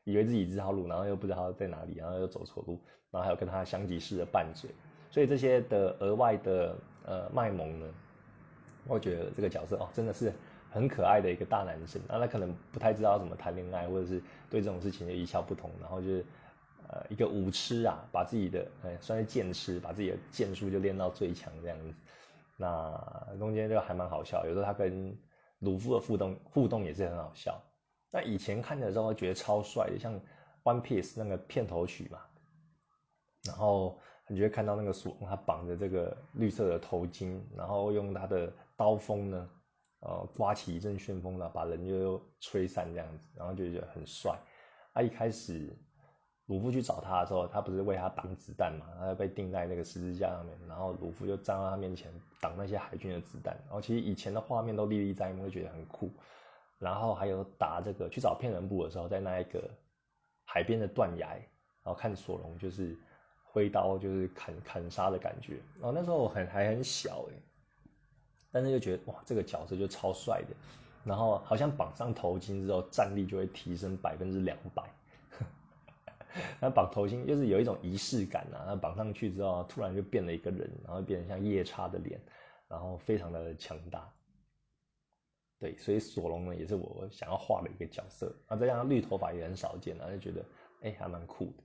以为自己知道路，然后又不知道在哪里，然后又走错路，然后还有跟他相及式的拌嘴，所以这些的额外的呃卖萌呢，我觉得这个角色哦真的是很可爱的一个大男生，那他可能不太知道怎么谈恋爱，或者是对这种事情就一窍不通，然后就是呃一个武痴啊，把自己的哎算是剑痴，把自己的剑术就练到最强这样子。那中间就还蛮好笑，有时候他跟鲁夫的互动互动也是很好笑。那以前看的时候觉得超帅的，像《One Piece》那个片头曲嘛，然后你就会看到那个索隆他绑着这个绿色的头巾，然后用他的刀锋呢，呃，刮起一阵旋风呢，把人又吹散这样子，然后就觉得很帅。他一开始。鲁夫去找他的时候，他不是为他挡子弹嘛？他被钉在那个十字架上面，然后鲁夫就站在他面前挡那些海军的子弹。然后其实以前的画面都历历在目，会觉得很酷。然后还有打这个去找骗人部的时候，在那一个海边的断崖，然后看索隆就是挥刀就是砍砍杀的感觉。然后那时候我很还很小哎，但是就觉得哇，这个角色就超帅的。然后好像绑上头巾之后，战力就会提升百分之两百。那绑头巾就是有一种仪式感呐，那绑上去之后，突然就变了一个人，然后变成像夜叉的脸，然后非常的强大。对，所以索隆呢也是我想要画的一个角色。那这样绿头发也很少见，然后就觉得哎还蛮酷的。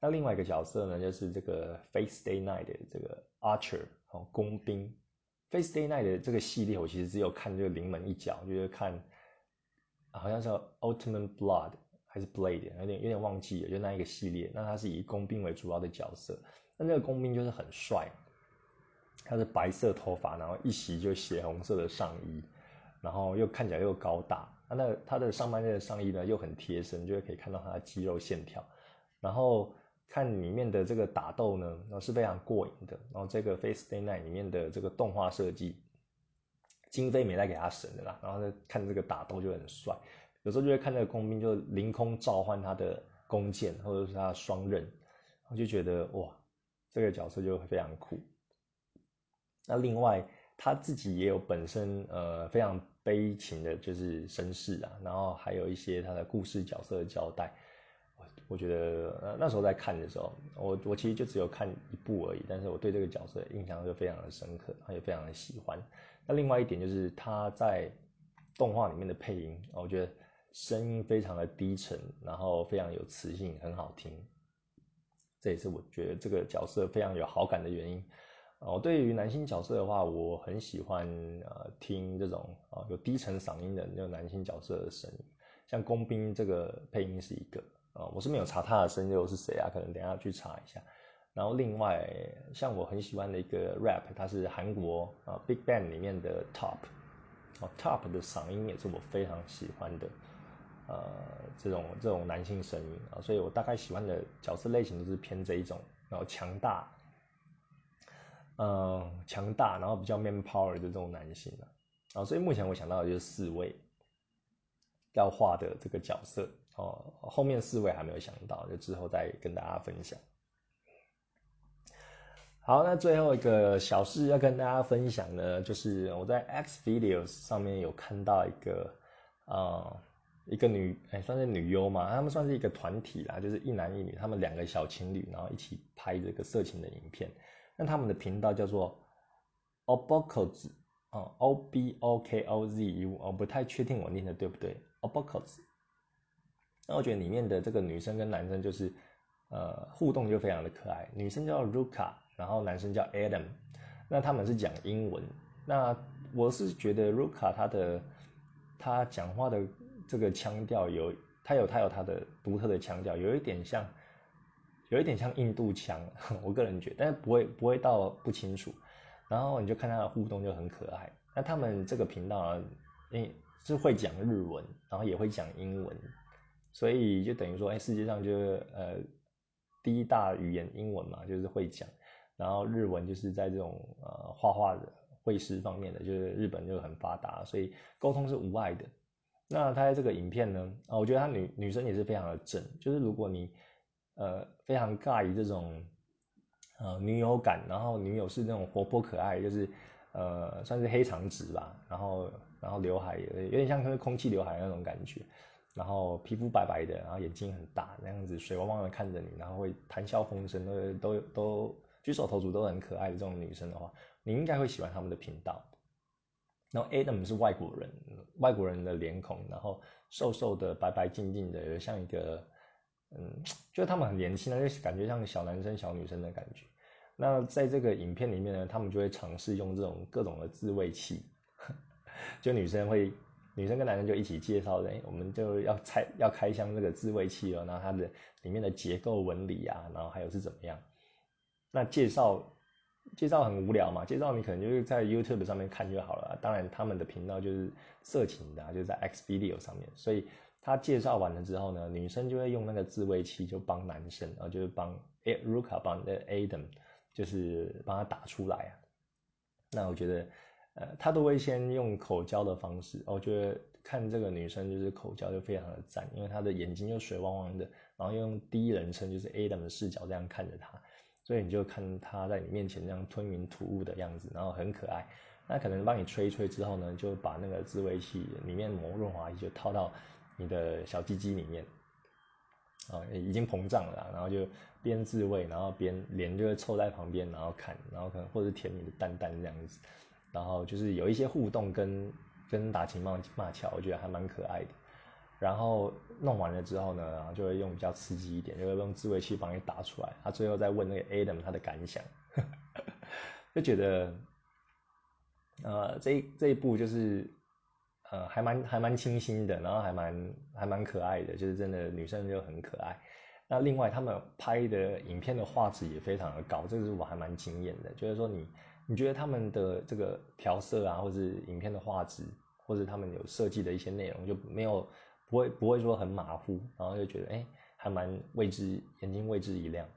那另外一个角色呢，就是这个 Face Day Night 的这个 Archer 哦，工兵。Face Day Night 的这个系列，我其实只有看这个临门一脚，就是看好像叫 Ultimate Blood。还是 Blade，有点有点忘记了，就那一个系列。那他是以工兵为主要的角色，那那个工兵就是很帅，他是白色头发，然后一袭就血红色的上衣，然后又看起来又高大。那他的上半身的上衣呢又很贴身，就会可以看到他的肌肉线条。然后看里面的这个打斗呢，然后是非常过瘾的。然后这个 Face Day Night 里面的这个动画设计，经费没再给他省的啦。然后呢，看这个打斗就很帅。有时候就会看那个工兵就凌空召唤他的弓箭，或者是他的双刃，我就觉得哇，这个角色就非常酷。那另外他自己也有本身呃非常悲情的，就是身世啊，然后还有一些他的故事角色的交代。我觉得呃那时候在看的时候，我我其实就只有看一部而已，但是我对这个角色印象就非常的深刻，而且非常的喜欢。那另外一点就是他在动画里面的配音，我觉得。声音非常的低沉，然后非常有磁性，很好听。这也是我觉得这个角色非常有好感的原因。哦，对于男性角色的话，我很喜欢呃听这种啊有低沉嗓音的那种男性角色的声音，像工兵这个配音是一个啊，我是没有查他的声优是谁啊，可能等下去查一下。然后另外像我很喜欢的一个 rap，他是韩国啊 Big Bang 里面的 Top，哦 Top 的嗓音也是我非常喜欢的。呃，这种这种男性声音啊，所以我大概喜欢的角色类型都是偏这一种，然后强大，嗯，强大，然后比较 man power 的这种男性啊，啊，所以目前我想到的就是四位要画的这个角色哦，后面四位还没有想到，就之后再跟大家分享。好，那最后一个小事要跟大家分享呢，就是我在 X Videos 上面有看到一个呃。一个女哎，算是女优嘛，他们算是一个团体啦，就是一男一女，他们两个小情侣，然后一起拍这个色情的影片。那他们的频道叫做 Obokoz 啊，O B O K O Z U，我不太确定我念的对不对，Obokoz。那我觉得里面的这个女生跟男生就是呃互动就非常的可爱，女生叫 Ruka，然后男生叫 Adam，那他们是讲英文。那我是觉得 Ruka 他的他讲话的。这个腔调有，他有他有他的独特的腔调，有一点像，有一点像印度腔，我个人觉得，但是不会不会到不清楚。然后你就看他的互动就很可爱，那他们这个频道啊，因是会讲日文，然后也会讲英文，所以就等于说，哎，世界上就是呃第一大语言英文嘛，就是会讲，然后日文就是在这种呃画画的绘师方面的，就是日本就很发达，所以沟通是无碍的。那他在这个影片呢，啊，我觉得他女女生也是非常的正，就是如果你呃非常尬于这种呃女友感，然后女友是那种活泼可爱，就是呃算是黑长直吧，然后。然后刘海有点像是空气刘海那种感觉，然后皮肤白白的，然后眼睛很大，那样子水汪汪的看着你，然后会谈笑风生，都都都举手投足都很可爱的这种女生的话，你应该会喜欢他们的频道。然后 Adam 是外国人，外国人的脸孔，然后瘦瘦的，白白净净的，像一个嗯，就他们很年轻，就感觉像小男生小女生的感觉。那在这个影片里面呢，他们就会尝试用这种各种的自慰器。就女生会，女生跟男生就一起介绍的，我们就要拆要开箱这个自慰器了，然后它的里面的结构纹理啊，然后还有是怎么样？那介绍介绍很无聊嘛，介绍你可能就是在 YouTube 上面看就好了。当然他们的频道就是色情的，就是在 X Video 上面，所以他介绍完了之后呢，女生就会用那个自慰器就帮男生，然后就是帮 Ruka 帮的 Adam，就是帮他打出来啊。那我觉得。呃，他都会先用口交的方式，我觉得看这个女生就是口交就非常的赞，因为她的眼睛就水汪汪的，然后用第一人称就是 Adam 的视角这样看着她，所以你就看她在你面前这样吞云吐雾的样子，然后很可爱。那可能帮你吹一吹之后呢，就把那个自慰器里面膜润滑液就套到你的小鸡鸡里面，啊，已经膨胀了，然后就边自慰，然后边脸就会凑在旁边，然后看，然后可能或者舔你的蛋蛋这样子。然后就是有一些互动跟跟打情骂骂俏，我觉得还蛮可爱的。然后弄完了之后呢，然后就会用比较刺激一点，就会用自慰器帮你打出来。他最后再问那个 Adam 他的感想，就觉得，呃，这这一部就是呃还蛮还蛮清新的，然后还蛮还蛮可爱的，就是真的女生就很可爱。那另外他们拍的影片的画质也非常的高，这个是我还蛮惊艳的，就是说你。你觉得他们的这个调色啊，或者影片的画质，或者他们有设计的一些内容，就没有不会不会说很马虎，然后就觉得哎，还蛮为之眼睛为之一亮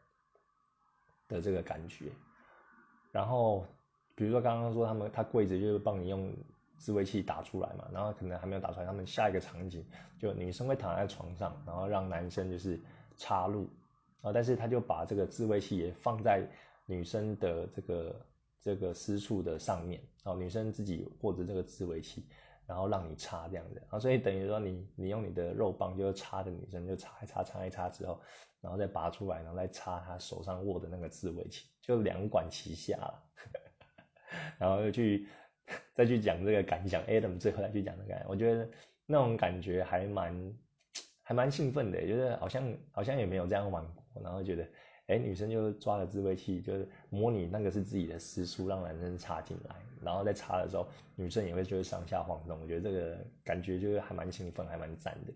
的这个感觉。然后比如说刚刚说他们他柜子就是帮你用自慰器打出来嘛，然后可能还没有打出来，他们下一个场景就女生会躺在床上，然后让男生就是插入啊，但是他就把这个自慰器也放在女生的这个。这个私处的上面，哦，女生自己握着这个自慰器，然后让你插这样子，啊，所以等于说你你用你的肉棒就插着女生就插一插插一插之后，然后再拔出来，然后再插她手上握的那个自慰器，就两管齐下了，然后又去再去讲这个感想，Adam 最后再去讲这个，我觉得那种感觉还蛮还蛮兴奋的，就是好像好像也没有这样玩过，然后觉得。哎，女生就抓了自慰器，就是模拟那个是自己的私处，让男生插进来，然后在插的时候，女生也会就是上下晃动。我觉得这个感觉就是还蛮兴奋，还蛮赞的。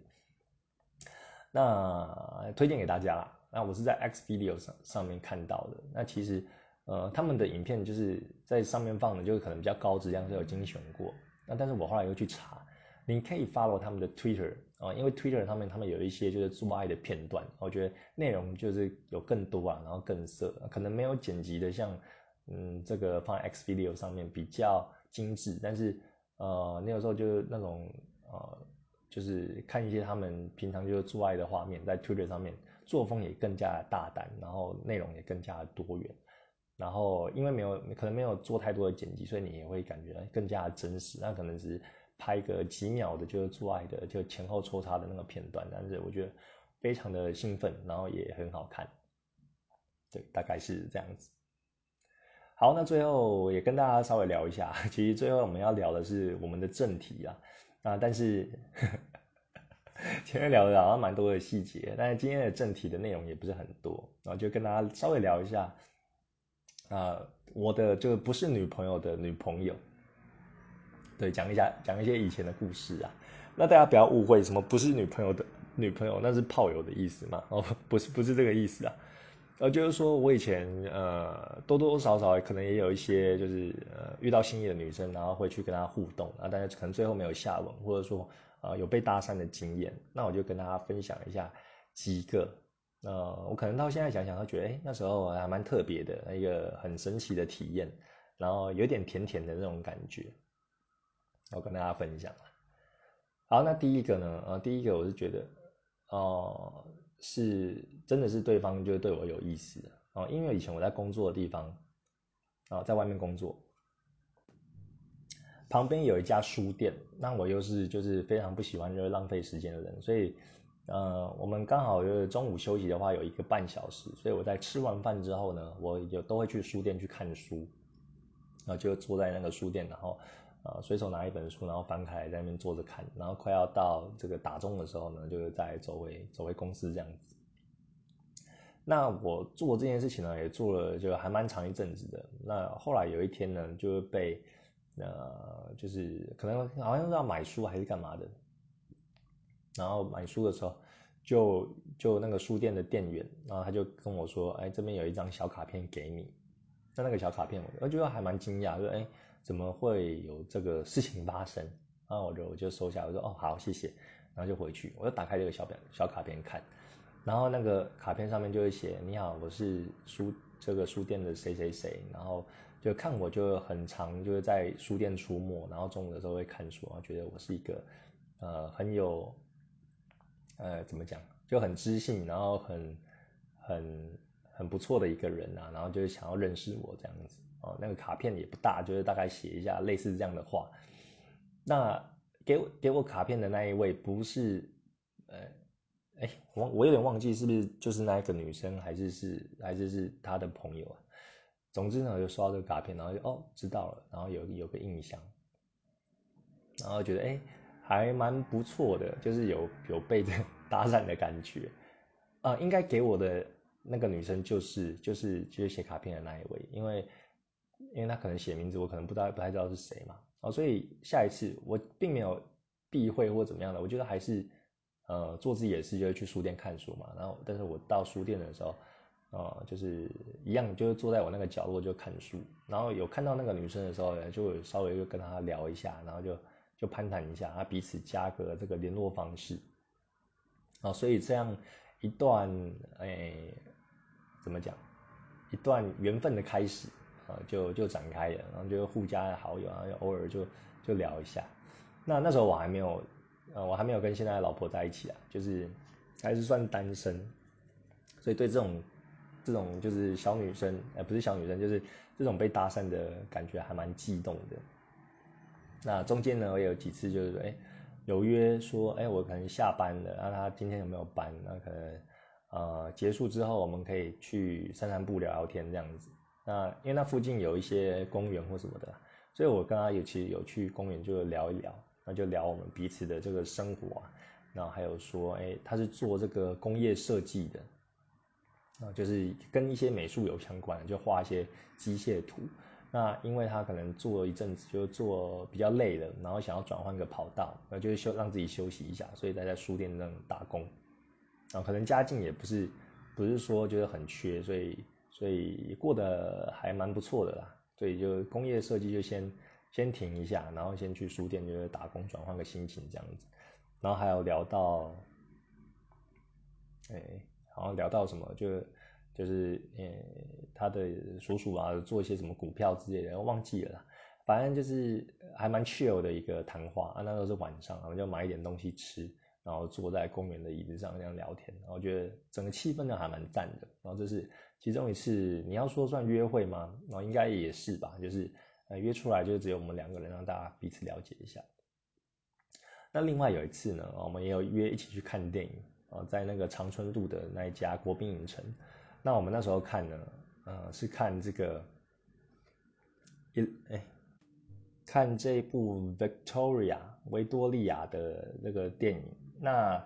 那推荐给大家啦。那我是在 X Video 上上面看到的。那其实，呃，他们的影片就是在上面放的，就是可能比较高质量，是有精选过。那但是我后来又去查，你可以 follow 他们的 Twitter。啊，因为 Twitter 上面他们有一些就是做爱的片段，我觉得内容就是有更多啊，然后更色，可能没有剪辑的像，嗯，这个放在 X Video 上面比较精致，但是呃，你有时候就是那种呃，就是看一些他们平常就是做爱的画面，在 Twitter 上面作风也更加大胆，然后内容也更加多元，然后因为没有可能没有做太多的剪辑，所以你也会感觉更加真实，那可能只是。拍个几秒的，就是做爱的，就前后抽插的那个片段，但是我觉得非常的兴奋，然后也很好看，对，大概是这样子。好，那最后也跟大家稍微聊一下，其实最后我们要聊的是我们的正题啊，啊，但是 前面聊的好像蛮多的细节，但是今天的正题的内容也不是很多，然后就跟大家稍微聊一下，啊，我的就不是女朋友的女朋友。对，讲一下讲一些以前的故事啊，那大家不要误会，什么不是女朋友的女朋友，那是炮友的意思嘛？哦，不是不是这个意思啊，呃，就是说我以前呃多多少少可能也有一些就是呃遇到心仪的女生，然后会去跟她互动啊，但是可能最后没有下文，或者说呃有被搭讪的经验，那我就跟大家分享一下几个，呃，我可能到现在想想都觉得，哎，那时候还蛮特别的一个很神奇的体验，然后有点甜甜的那种感觉，我跟大家分享好，那第一个呢，呃，第一个我是觉得，哦。是，真的是对方就对我有意思哦，因为以前我在工作的地方，啊，在外面工作，旁边有一家书店，那我又是就是非常不喜欢就是浪费时间的人，所以，呃，我们刚好就是中午休息的话有一个半小时，所以我在吃完饭之后呢，我就都会去书店去看书，然后就坐在那个书店，然后。啊，随手拿一本书，然后翻开在那边坐着看，然后快要到这个打钟的时候呢，就是再走回走回公司这样子。那我做这件事情呢，也做了就还蛮长一阵子的。那后来有一天呢，就被呃，就是可能好像是要买书还是干嘛的，然后买书的时候，就就那个书店的店员，然后他就跟我说：“哎，这边有一张小卡片给你。”那那个小卡片，我觉得还蛮惊讶，说：“哎。”怎么会有这个事情发生？然后我就我就收下，我说哦好谢谢，然后就回去，我就打开这个小表小卡片看，然后那个卡片上面就会写你好，我是书这个书店的谁谁谁，然后就看我就很长就是在书店出没，然后中午的时候会看书，然后觉得我是一个呃很有呃怎么讲就很知性，然后很很很不错的一个人啊，然后就是想要认识我这样子。那个卡片也不大，就是大概写一下类似这样的话。那给我给我卡片的那一位不是，呃，哎，我我有点忘记是不是就是那一个女生，还是是还是是她的朋友啊？总之呢，我就刷到这个卡片，然后就哦知道了，然后有有个印象，然后觉得哎还蛮不错的，就是有有被这搭讪的感觉啊。应该给我的那个女生就是就是就是写卡片的那一位，因为。因为他可能写名字，我可能不知道不太知道是谁嘛，哦，所以下一次我并没有避讳或怎么样的，我觉得还是呃做自己的事，就是去书店看书嘛。然后，但是我到书店的时候，呃，就是一样，就是坐在我那个角落就看书。然后有看到那个女生的时候，就稍微就跟她聊一下，然后就就攀谈一下，啊，彼此加个这个联络方式。哦，所以这样一段哎，怎么讲？一段缘分的开始。啊，就就展开了，然后就互加好友，然后偶尔就就聊一下。那那时候我还没有，呃，我还没有跟现在的老婆在一起啊，就是还是算单身，所以对这种这种就是小女生，呃，不是小女生，就是这种被搭讪的感觉还蛮激动的。那中间呢，我有几次就是说哎有约说，哎，我可能下班了，那他今天有没有班？那可能呃结束之后，我们可以去散散步、聊聊天这样子。那因为那附近有一些公园或什么的，所以我跟他有其实有去公园就聊一聊，那就聊我们彼此的这个生活啊，然后还有说，哎，他是做这个工业设计的，啊，就是跟一些美术有相关的，就画一些机械图。那因为他可能做一阵子就做比较累了，然后想要转换个跑道，那就是休让自己休息一下，所以待在书店那打工。啊，可能家境也不是不是说觉得很缺，所以。所以过得还蛮不错的啦，所以就工业设计就先先停一下，然后先去书店就是打工转换个心情这样子，然后还有聊到，哎，好像聊到什么就就是呃他的叔叔啊做一些什么股票之类的，忘记了，反正就是还蛮 chill 的一个谈话啊，那时候是晚上，我们就买一点东西吃。然后坐在公园的椅子上这样聊天，然后觉得整个气氛呢还蛮赞的。然后这是其中一次，你要说算约会吗？然后应该也是吧，就是呃约出来就只有我们两个人，让大家彼此了解一下。那另外有一次呢，我们也有约一起去看电影啊，在那个长春路的那一家国宾影城。那我们那时候看呢，呃，是看这个一哎。看这一部《Victoria》维多利亚的那个电影，那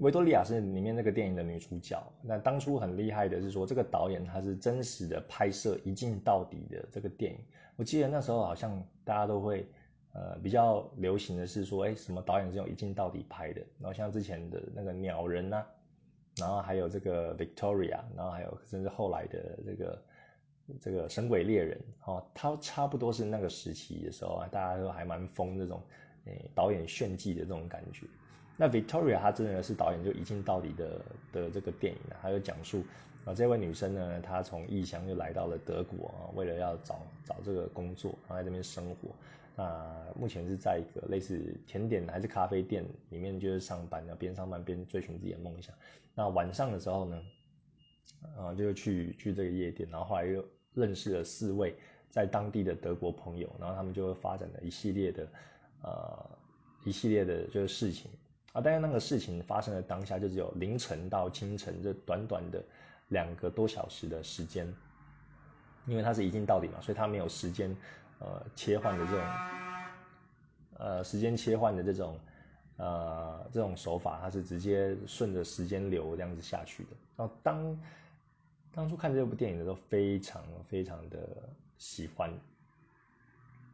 维多利亚是里面那个电影的女主角。那当初很厉害的是说，这个导演他是真实的拍摄一镜到底的这个电影。我记得那时候好像大家都会呃比较流行的是说，哎，什么导演是用一镜到底拍的？然后像之前的那个鸟人呐，然后还有这个 Victoria，然后还有甚至后来的这个这个神鬼猎人哦，他差不多是那个时期的时候啊，大家都还蛮疯这种诶导演炫技的这种感觉。那 Victoria 她真的是导演就一镜到底的的这个电影啊，还有讲述啊这位女生呢，她从异乡又来到了德国啊，为了要找找这个工作，然后在这边生活。那目前是在一个类似甜点还是咖啡店里面，就是上班，然后边上班边追寻自己的梦想。那晚上的时候呢，啊，就去去这个夜店，然后后来又认识了四位在当地的德国朋友，然后他们就会发展了一系列的呃一系列的就是事情啊。但是那个事情发生的当下，就只有凌晨到清晨这短短的两个多小时的时间，因为它是一镜到底嘛，所以它没有时间。呃，切换的这种，呃，时间切换的这种，呃，这种手法，它是直接顺着时间流这样子下去的。然后当当初看这部电影的时候，非常非常的喜欢。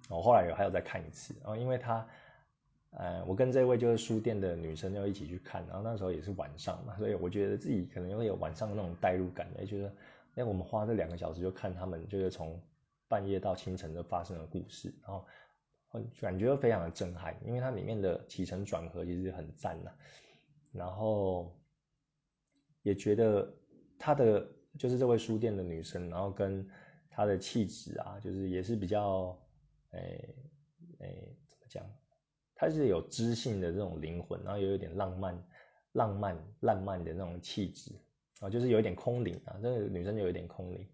我后来有还有再看一次，然后因为他，呃，我跟这位就是书店的女生要一起去看，然后那时候也是晚上嘛，所以我觉得自己可能会有晚上的那种代入感，也觉得，哎，我们花这两个小时就看他们，就是从。半夜到清晨的发生的故事，然后感觉非常的震撼，因为它里面的起承转合其实很赞呐。然后也觉得她的就是这位书店的女生，然后跟她的气质啊，就是也是比较诶诶怎么讲，她是有知性的这种灵魂，然后又有点浪漫、浪漫、浪漫的那种气质啊，就是有一点空灵啊，这个女生就有点空灵。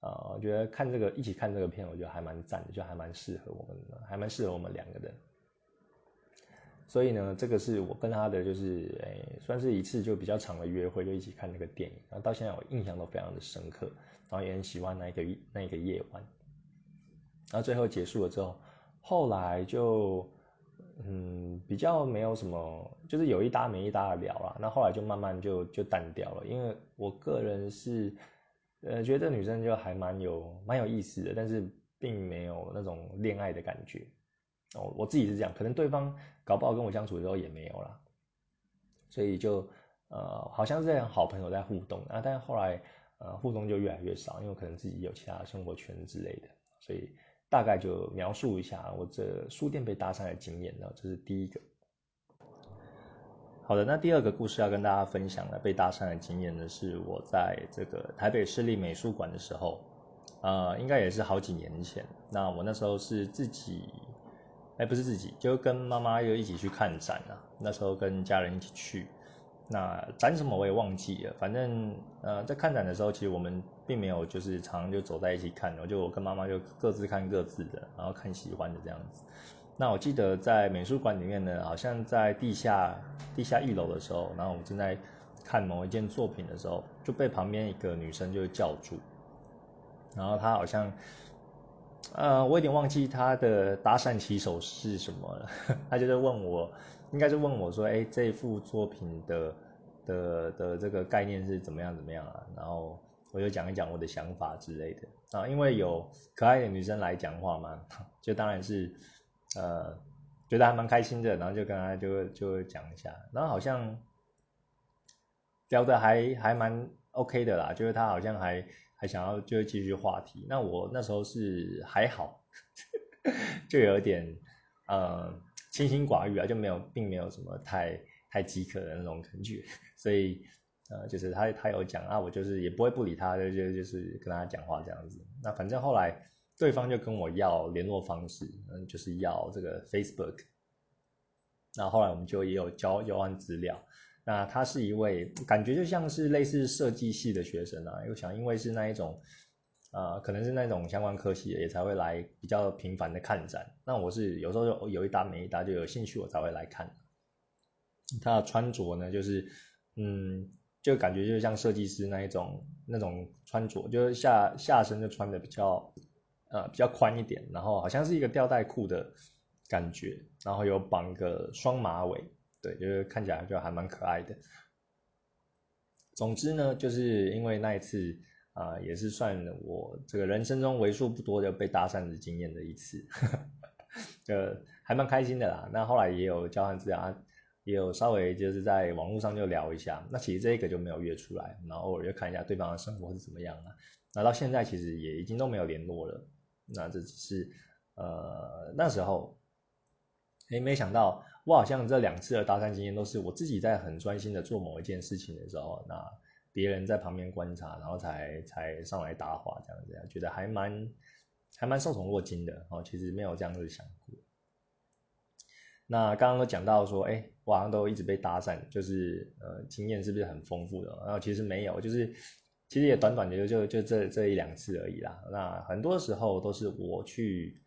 啊，我觉得看这个一起看这个片，我觉得还蛮赞的，就还蛮适合我们的，还蛮适合我们两个人。所以呢，这个是我跟他的，就是诶，算是一次就比较长的约会，就一起看那个电影。然后到现在我印象都非常的深刻，然后也很喜欢那一个那一个夜晚。然后最后结束了之后，后来就嗯比较没有什么，就是有一搭没一搭的聊啦。那后来就慢慢就就淡掉了，因为我个人是。呃，觉得这女生就还蛮有蛮有意思的，但是并没有那种恋爱的感觉。哦，我自己是这样，可能对方搞不好跟我相处的时候也没有啦，所以就呃，好像是这样好朋友在互动啊，但是后来呃，互动就越来越少，因为可能自己有其他生活圈之类的，所以大概就描述一下我这书店被搭讪的经验呢，这是第一个。好的，那第二个故事要跟大家分享的被搭讪的经验呢，是我在这个台北市立美术馆的时候，呃，应该也是好几年前。那我那时候是自己，哎，不是自己，就跟妈妈又一起去看展啊。那时候跟家人一起去，那展什么我也忘记了。反正呃，在看展的时候，其实我们并没有就是常常就走在一起看，然后就我跟妈妈就各自看各自的，然后看喜欢的这样子。那我记得在美术馆里面呢，好像在地下地下一楼的时候，然后我们正在看某一件作品的时候，就被旁边一个女生就叫住，然后她好像，呃，我有点忘记她的搭讪起手是什么了，她就在问我，应该是问我说，哎，这幅作品的的的这个概念是怎么样怎么样啊？然后我就讲一讲我的想法之类的啊，因为有可爱的女生来讲话嘛，就当然是。呃，觉得还蛮开心的，然后就跟他就就讲一下，然后好像聊的还还蛮 OK 的啦，就是他好像还还想要就继续话题。那我那时候是还好，就有点呃清心寡欲啊，就没有并没有什么太太饥渴的那种感觉，所以呃就是他他有讲啊，我就是也不会不理他，就就就是跟他讲话这样子。那反正后来。对方就跟我要联络方式，嗯，就是要这个 Facebook。那后来我们就也有交交换资料。那他是一位感觉就像是类似设计系的学生啊，又想因为是那一种，呃，可能是那种相关科系也才会来比较频繁的看展。那我是有时候有有一搭没一搭，就有兴趣我才会来看。他的穿着呢，就是嗯，就感觉就像设计师那一种那种穿着，就是下下身就穿的比较。呃，比较宽一点，然后好像是一个吊带裤的感觉，然后有绑个双马尾，对，就是看起来就还蛮可爱的。总之呢，就是因为那一次啊，也是算我这个人生中为数不多的被搭讪的经验的一次，就还蛮开心的啦。那后来也有交换资料，也有稍微就是在网络上就聊一下。那其实这个就没有约出来，然后偶尔就看一下对方的生活是怎么样啊。那到现在其实也已经都没有联络了。那这只是呃那时候，哎，没想到我好像这两次的搭讪经验都是我自己在很专心的做某一件事情的时候，那别人在旁边观察，然后才才上来搭话这样子，觉得还蛮还蛮受宠若惊的哦。其实没有这样子想过。那刚刚都讲到说，哎，我好像都一直被搭讪，就是呃经验是不是很丰富的？然后其实没有，就是。其实也短短的就就就这这一两次而已啦。那很多时候都是我去，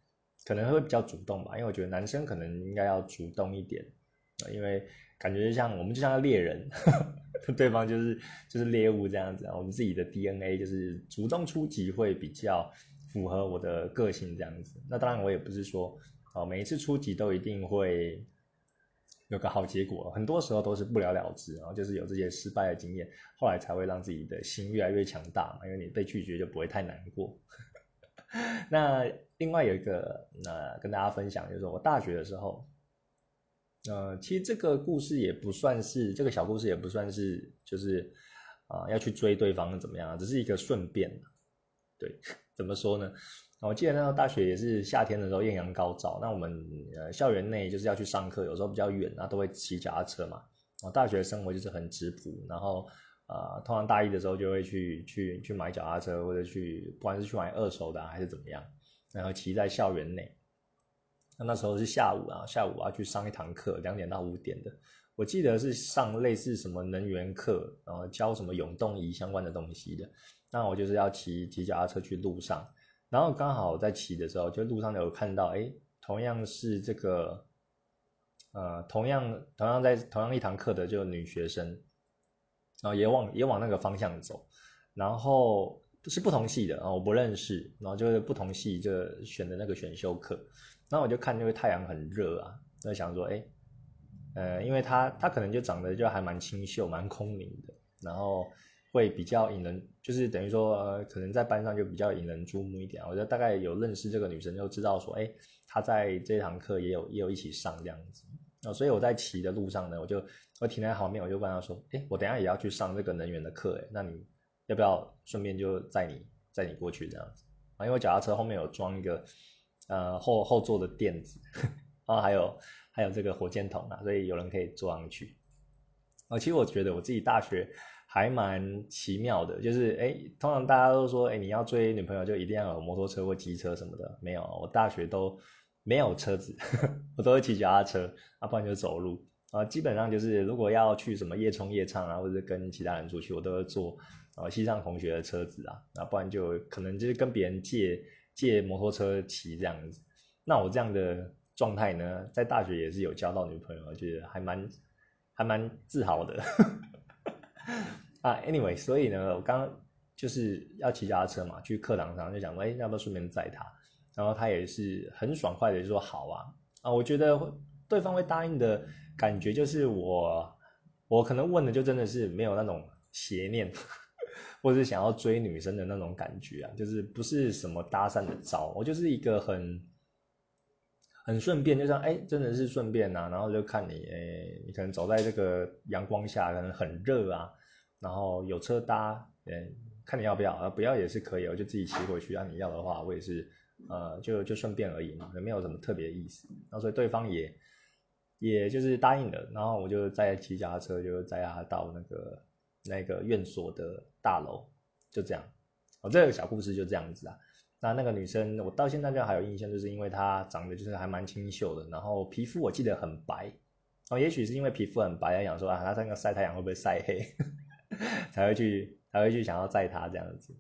可能会比较主动吧，因为我觉得男生可能应该要主动一点因为感觉像我们就像猎人，对方就是就是猎物这样子。我们自己的 DNA 就是主动出击会比较符合我的个性这样子。那当然我也不是说每一次出击都一定会。有个好结果，很多时候都是不了了之，然后就是有这些失败的经验，后来才会让自己的心越来越强大嘛。因为你被拒绝就不会太难过。那另外有一个，那跟大家分享就是我大学的时候，呃，其实这个故事也不算是这个小故事，也不算是就是啊要去追对方怎么样，只是一个顺便。对，怎么说呢？我记得那时候大学也是夏天的时候艳阳高照，那我们呃校园内就是要去上课，有时候比较远啊，都会骑脚踏车嘛。我大学生活就是很质朴，然后呃通常大一的时候就会去去去买脚踏车，或者去不管是去买二手的还是怎么样，然后骑在校园内。那那时候是下午啊，下午要去上一堂课，两点到五点的。我记得是上类似什么能源课，然后教什么永动仪相关的东西的。那我就是要骑骑脚踏车去路上。然后刚好在骑的时候，就路上有看到，哎，同样是这个，呃，同样同样在同样一堂课的就女学生，然后也往也往那个方向走，然后是不同系的啊，我不认识，然后就是不同系就选的那个选修课，然后我就看那个太阳很热啊，就想说，哎，呃，因为她她可能就长得就还蛮清秀，蛮空灵的，然后。会比较引人，就是等于说，呃，可能在班上就比较引人注目一点。我觉得大概有认识这个女生，就知道说，哎，她在这堂课也有也有一起上这样子。啊，所以我在骑的路上呢，我就我停在旁边，我就问她说，哎，我等下也要去上这个能源的课，哎，那你要不要顺便就载你载你过去这样子？啊，因为脚踏车后面有装一个呃后后座的垫子，然后还有还有这个火箭筒啊，所以有人可以坐上去。啊，其实我觉得我自己大学。还蛮奇妙的，就是哎，通常大家都说，哎，你要追女朋友就一定要有摩托车或机车什么的，没有，我大学都没有车子，我都会骑脚踏车，啊，不然就走路，啊，基本上就是如果要去什么夜冲夜唱啊，或者跟其他人出去，我都会坐啊西藏同学的车子啊，啊，不然就可能就是跟别人借借摩托车骑这样子。那我这样的状态呢，在大学也是有交到女朋友，我觉得还蛮还蛮自豪的。啊，anyway，所以呢，我刚就是要骑脚踏车嘛，去课堂上就讲，哎，要不要顺便载他？然后他也是很爽快的就说好啊。啊，我觉得对方会答应的感觉，就是我我可能问的就真的是没有那种邪念，或者是想要追女生的那种感觉啊，就是不是什么搭讪的招，我就是一个很很顺便，就像哎，真的是顺便呐，然后就看你，哎，你可能走在这个阳光下，可能很热啊。然后有车搭，嗯，看你要不要啊？不要也是可以，我就自己骑回去。啊你要的话，我也是，呃，就就顺便而已嘛，也没有什么特别意思。然后所以对方也，也就是答应了。然后我就再骑脚踏车，就载他到那个那个院所的大楼，就这样。哦，这个小故事就这样子啊。那那个女生，我到现在就还有印象，就是因为她长得就是还蛮清秀的，然后皮肤我记得很白。哦，也许是因为皮肤很白，想说啊，她那个晒太阳会不会晒黑？才会去，才会去想要载他这样子，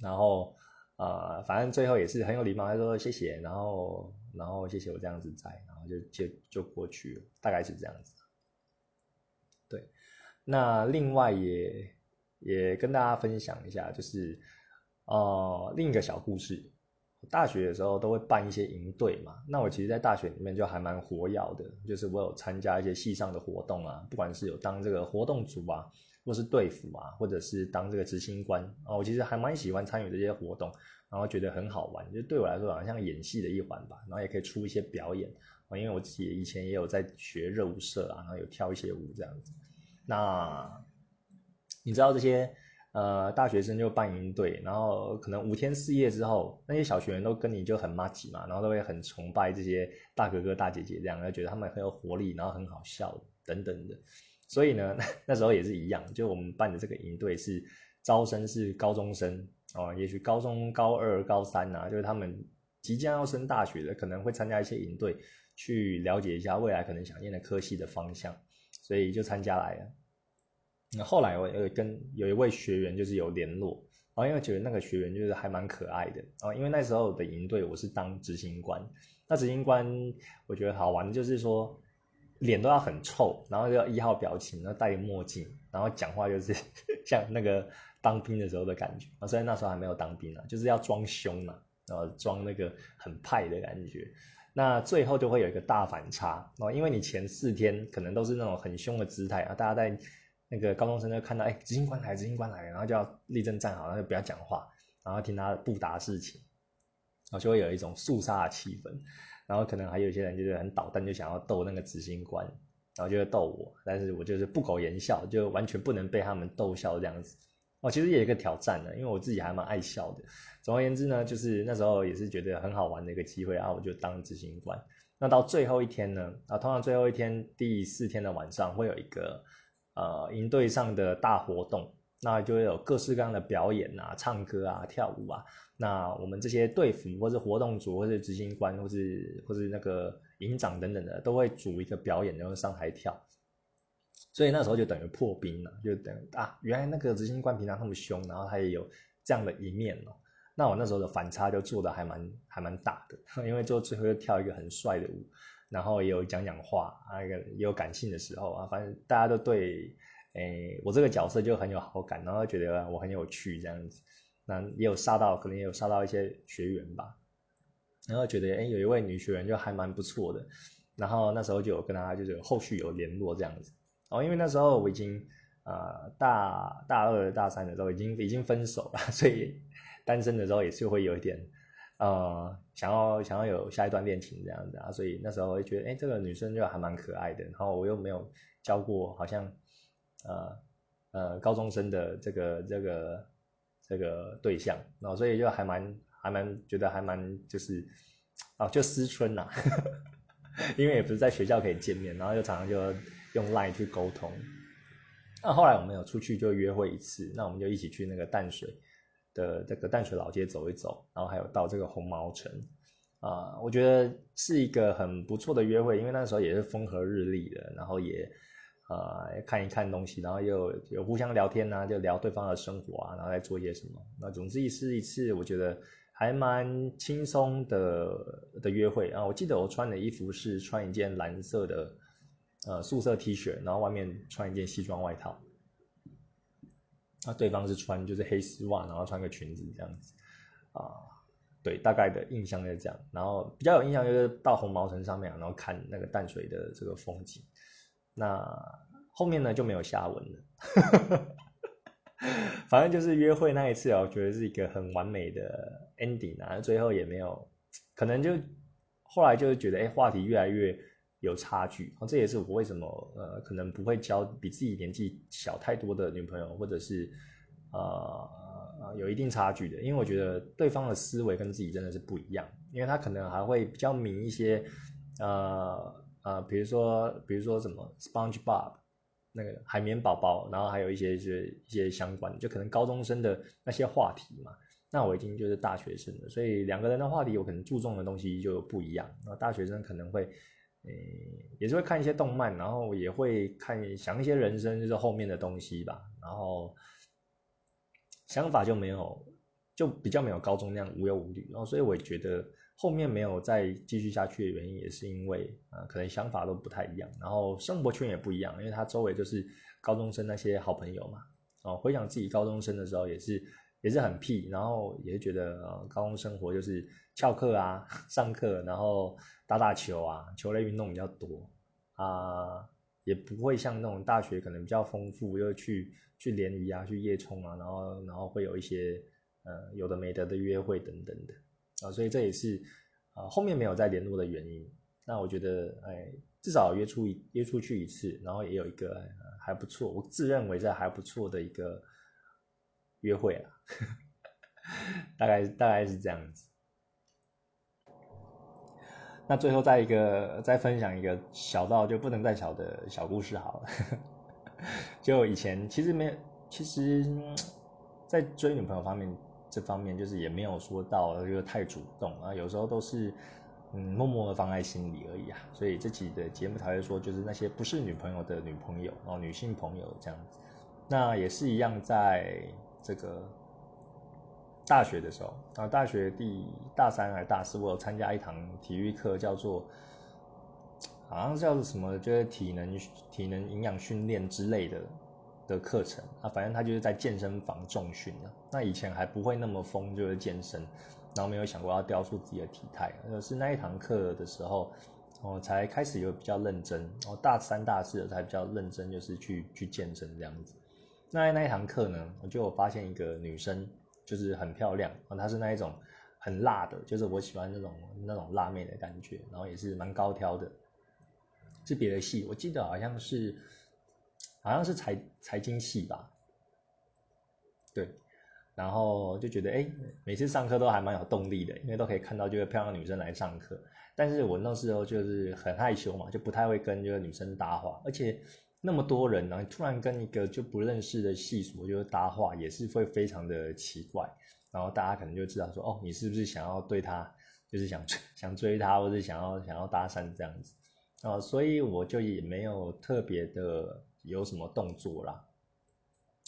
然后呃，反正最后也是很有礼貌，他说谢谢，然后然后谢谢我这样子载，然后就就就过去了，大概是这样子。对，那另外也也跟大家分享一下，就是呃另一个小故事。大学的时候都会办一些营队嘛，那我其实，在大学里面就还蛮活跃的，就是我有参加一些系上的活动啊，不管是有当这个活动组啊，或是队服啊，或者是当这个执行官啊，我其实还蛮喜欢参与这些活动，然后觉得很好玩，就对我来说好像演戏的一环吧，然后也可以出一些表演，啊，因为我自己以前也有在学热舞社啊，然后有跳一些舞这样子。那你知道这些呃大学生就办营队，然后可能五天四夜之后，那些小学员都跟你就很妈吉嘛，然后都会很崇拜这些大哥哥大姐姐这样，觉得他们很有活力，然后很好笑等等的。所以呢，那时候也是一样，就我们办的这个营队是招生是高中生哦，也许高中高二、高三啊，就是他们即将要升大学的，可能会参加一些营队，去了解一下未来可能想念的科系的方向，所以就参加来了。那后来我呃跟有一位学员就是有联络，然后因为觉得那个学员就是还蛮可爱的，然后因为那时候的营队我是当执行官，那执行官我觉得好玩的就是说。脸都要很臭，然后要一号表情，然后戴墨镜，然后讲话就是 像那个当兵的时候的感觉啊。虽然那时候还没有当兵啊，就是要装凶嘛，然后装那个很派的感觉。那最后就会有一个大反差哦，因为你前四天可能都是那种很凶的姿态啊，大家在那个高中生就看到哎，执行官来，执行官来，然后就要立正站好，然后就不要讲话，然后听他布达事情，然后就会有一种肃杀的气氛。然后可能还有一些人就是很捣蛋，就想要逗那个执行官，然后就会逗我，但是我就是不苟言笑，就完全不能被他们逗笑这样子。哦，其实也有一个挑战的，因为我自己还蛮爱笑的。总而言之呢，就是那时候也是觉得很好玩的一个机会啊，我就当执行官。那到最后一天呢，啊，通常最后一天第四天的晚上会有一个呃营队上的大活动，那就会有各式各样的表演啊，唱歌啊，跳舞啊。那我们这些队服，或是活动组，或是执行官，或是或是那个营长等等的，都会组一个表演，然后上台跳。所以那时候就等于破冰了，就等啊，原来那个执行官平常那么凶，然后他也有这样的一面哦。那我那时候的反差就做的还蛮还蛮大的，因为就最后又跳一个很帅的舞，然后也有讲讲话，啊，也有感性的时候啊，反正大家都对，诶，我这个角色就很有好感，然后觉得我很有趣这样子。那也有杀到，可能也有杀到一些学员吧，然后觉得哎，有一位女学员就还蛮不错的，然后那时候就有跟她就是后续有联络这样子，哦，因为那时候我已经呃大大二大三的时候已经已经分手了，所以单身的时候也是会有一点呃想要想要有下一段恋情这样子啊，所以那时候会觉得哎，这个女生就还蛮可爱的，然后我又没有教过好像呃呃高中生的这个这个。这个对象，然后所以就还蛮还蛮觉得还蛮就是，哦，就思春呐，因为也不是在学校可以见面，然后就常常就用 line 去沟通。那后来我们有出去就约会一次，那我们就一起去那个淡水的这个淡水老街走一走，然后还有到这个红毛城啊，我觉得是一个很不错的约会，因为那时候也是风和日丽的，然后也。呃，看一看东西，然后又有互相聊天呐，就聊对方的生活啊，然后再做一些什么。那总之一次一次，我觉得还蛮轻松的的约会啊。我记得我穿的衣服是穿一件蓝色的呃素色 T 恤，然后外面穿一件西装外套。那对方是穿就是黑丝袜，然后穿个裙子这样子啊。对，大概的印象就是这样。然后比较有印象就是到红毛城上面，然后看那个淡水的这个风景。那后面呢就没有下文了，反正就是约会那一次啊，我觉得是一个很完美的 ending 啊，最后也没有，可能就后来就是觉得，哎，话题越来越有差距，这也是我为什么呃，可能不会交比自己年纪小太多的女朋友，或者是呃有一定差距的，因为我觉得对方的思维跟自己真的是不一样，因为他可能还会比较明一些，呃。啊，比如说，比如说什么 SpongeBob 那个海绵宝宝，然后还有一些一些一些相关的，就可能高中生的那些话题嘛。那我已经就是大学生了，所以两个人的话题，我可能注重的东西就不一样。那大学生可能会，呃，也是会看一些动漫，然后也会看想一些人生就是后面的东西吧。然后想法就没有，就比较没有高中那样无忧无虑。然后所以我觉得。后面没有再继续下去的原因，也是因为呃，可能想法都不太一样，然后生活圈也不一样，因为他周围就是高中生那些好朋友嘛。哦，回想自己高中生的时候，也是也是很屁，然后也是觉得呃，高中生活就是翘课啊，上课，然后打打球啊，球类运动比较多啊，也不会像那种大学可能比较丰富，又去去联谊啊，去夜冲啊，然后然后会有一些呃有的没得的约会等等的。啊，所以这也是啊后面没有再联络的原因。那我觉得，哎，至少约出一约出去一次，然后也有一个还不错，我自认为在还不错的一个约会啊，大概大概是这样子。那最后再一个再分享一个小到就不能再小的小故事好了，就以前其实没有，其实，在追女朋友方面这方面就是也没有说到就个太主动啊，有时候都是嗯默默的放在心里而已啊，所以这期的节目才会说就是那些不是女朋友的女朋友哦，女性朋友这样子，那也是一样在这个。大学的时候啊，大学第大三还是大四，我有参加一堂体育课，叫做好像叫做什么，就是体能体能营养训练之类的的课程啊。反正他就是在健身房重训的。那以前还不会那么疯，就是健身，然后没有想过要雕塑自己的体态。是那一堂课的时候，我才开始有比较认真。哦，大三大四的才比较认真，就是去去健身这样子。那那一堂课呢，我就发现一个女生。就是很漂亮啊，她是那一种很辣的，就是我喜欢那种那种辣妹的感觉，然后也是蛮高挑的，是别的系，我记得好像是好像是财财经系吧，对，然后就觉得哎，每次上课都还蛮有动力的，因为都可以看到就是漂亮女生来上课，但是我那时候就是很害羞嘛，就不太会跟这个女生搭话，而且。那么多人呢，突然跟一个就不认识的系所就搭话，也是会非常的奇怪。然后大家可能就知道说，哦，你是不是想要对她，就是想 想追她，或者想要想要搭讪这样子啊？所以我就也没有特别的有什么动作啦。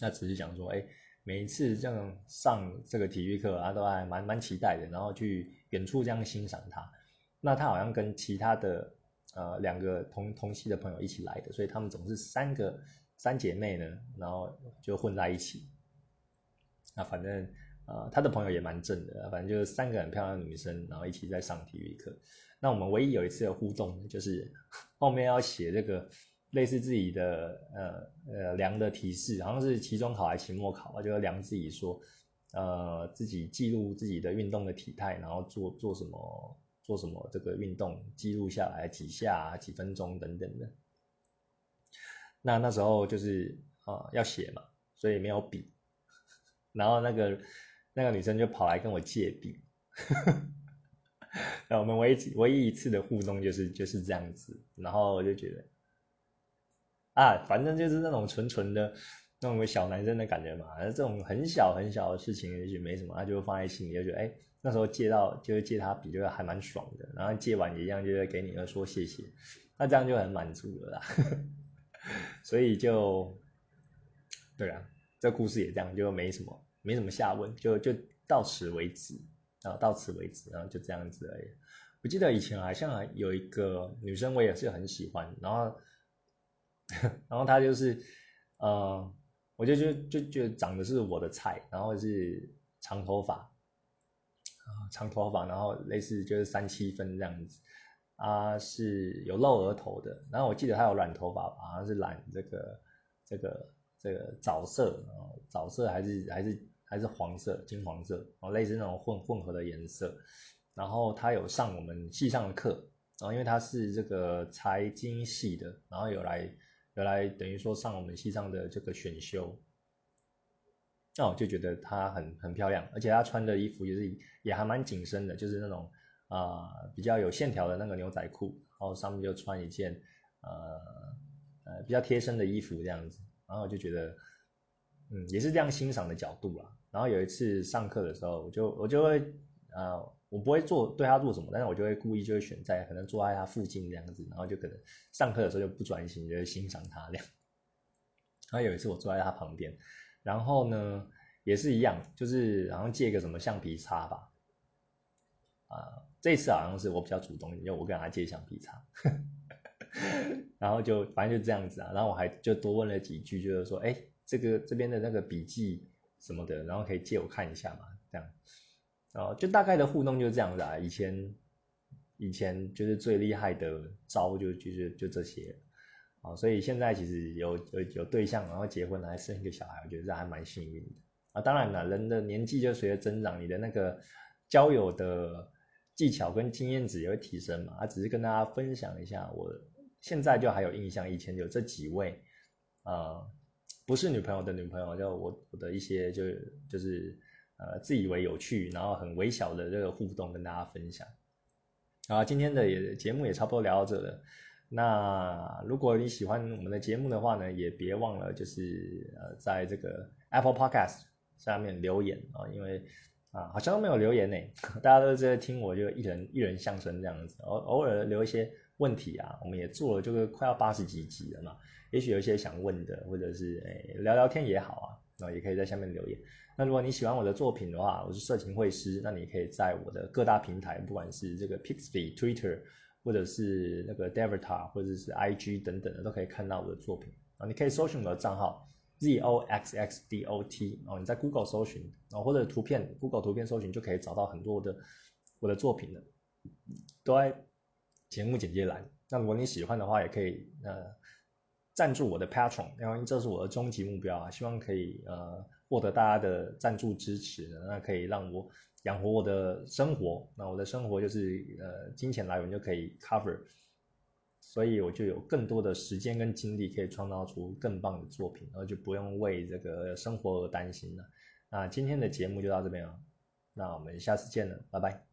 那只是想说，哎，每一次这样上这个体育课啊，都还蛮蛮期待的，然后去远处这样欣赏他。那他好像跟其他的。呃，两个同同系的朋友一起来的，所以他们总是三个三姐妹呢，然后就混在一起。那反正呃，他的朋友也蛮正的，反正就是三个很漂亮的女生，然后一起在上体育课。那我们唯一有一次的互动，就是 后面要写这个类似自己的呃呃量的提示，好像是期中考还是期末考啊，就要量自己说呃自己记录自己的运动的体态，然后做做什么。做什么这个运动记录下来几下几分钟等等的，那那时候就是啊要写嘛，所以没有笔，然后那个那个女生就跑来跟我借笔，那我们唯一唯一一次的互动就是就是这样子，然后我就觉得啊，反正就是那种纯纯的那种小男生的感觉嘛，而这种很小很小的事情也许没什么，他就放在心里就觉得哎。那时候借到就是借他笔，就还蛮爽的。然后借完也一样，就是给你说谢谢，那这样就很满足了啦。所以就，对啊，这故事也这样，就没什么没什么下文，就就到此为止啊，到此为止，然后就这样子而已。我记得以前好像有一个女生，我也是很喜欢，然后 然后他就是呃，我就就就就长得是我的菜，然后是长头发。长头发，然后类似就是三七分这样子，啊是有露额头的，然后我记得他有染头发吧，好像是染这个这个这个枣色啊，枣色还是还是还是黄色金黄色哦，类似那种混混合的颜色，然后他有上我们系上的课，然后因为他是这个财经系的，然后有来有来等于说上我们西藏的这个选修。那我就觉得她很很漂亮，而且她穿的衣服也是也还蛮紧身的，就是那种啊比较有线条的那个牛仔裤，然后上面就穿一件呃呃比较贴身的衣服这样子，然后我就觉得嗯也是这样欣赏的角度啦。然后有一次上课的时候，我就我就会呃我不会做对他做什么，但是我就会故意就会选在可能坐在他附近这样子，然后就可能上课的时候就不专心，就是欣赏他这样。然后有一次我坐在他旁边。然后呢，也是一样，就是好像借个什么橡皮擦吧，啊，这次好像是我比较主动，因为我跟他借橡皮擦，然后就反正就这样子啊，然后我还就多问了几句，就是说，哎，这个这边的那个笔记什么的，然后可以借我看一下嘛，这样，哦，就大概的互动就是这样子啊，以前以前就是最厉害的招就就是就这些。啊，所以现在其实有有有对象，然后结婚了还生一个小孩，我觉得这还蛮幸运的啊。当然了，人的年纪就随着增长，你的那个交友的技巧跟经验值也会提升嘛，啊，只是跟大家分享一下，我现在就还有印象，以前有这几位，呃，不是女朋友的女朋友，就我我的一些就就是呃自以为有趣，然后很微小的这个互动跟大家分享。啊，今天的也节目也差不多聊到这了。那如果你喜欢我们的节目的话呢，也别忘了就是呃在这个 Apple Podcast 下面留言啊，因为。啊，好像都没有留言呢，大家都在听我就一人一人相声这样子，偶偶尔留一些问题啊，我们也做了，就是快要八十几集了嘛，也许有一些想问的，或者是诶聊聊天也好啊，那也可以在下面留言。那如果你喜欢我的作品的话，我是色情绘师，那你可以在我的各大平台，不管是这个 Pixby、Twitter，或者是那个 Devita，或者是 IG 等等的，都可以看到我的作品啊，你可以搜寻我的账号。z o x x d o t 哦，你在 Google 搜寻哦，或者图片 Google 图片搜寻就可以找到很多的我的作品了，都在节目简介栏。那如果你喜欢的话，也可以呃赞助我的 Patron，因为这是我的终极目标啊，希望可以呃获得大家的赞助支持，那可以让我养活我的生活。那我的生活就是呃金钱来源就可以 cover。所以我就有更多的时间跟精力，可以创造出更棒的作品，然后就不用为这个生活而担心了。那今天的节目就到这边了，那我们下次见了，拜拜。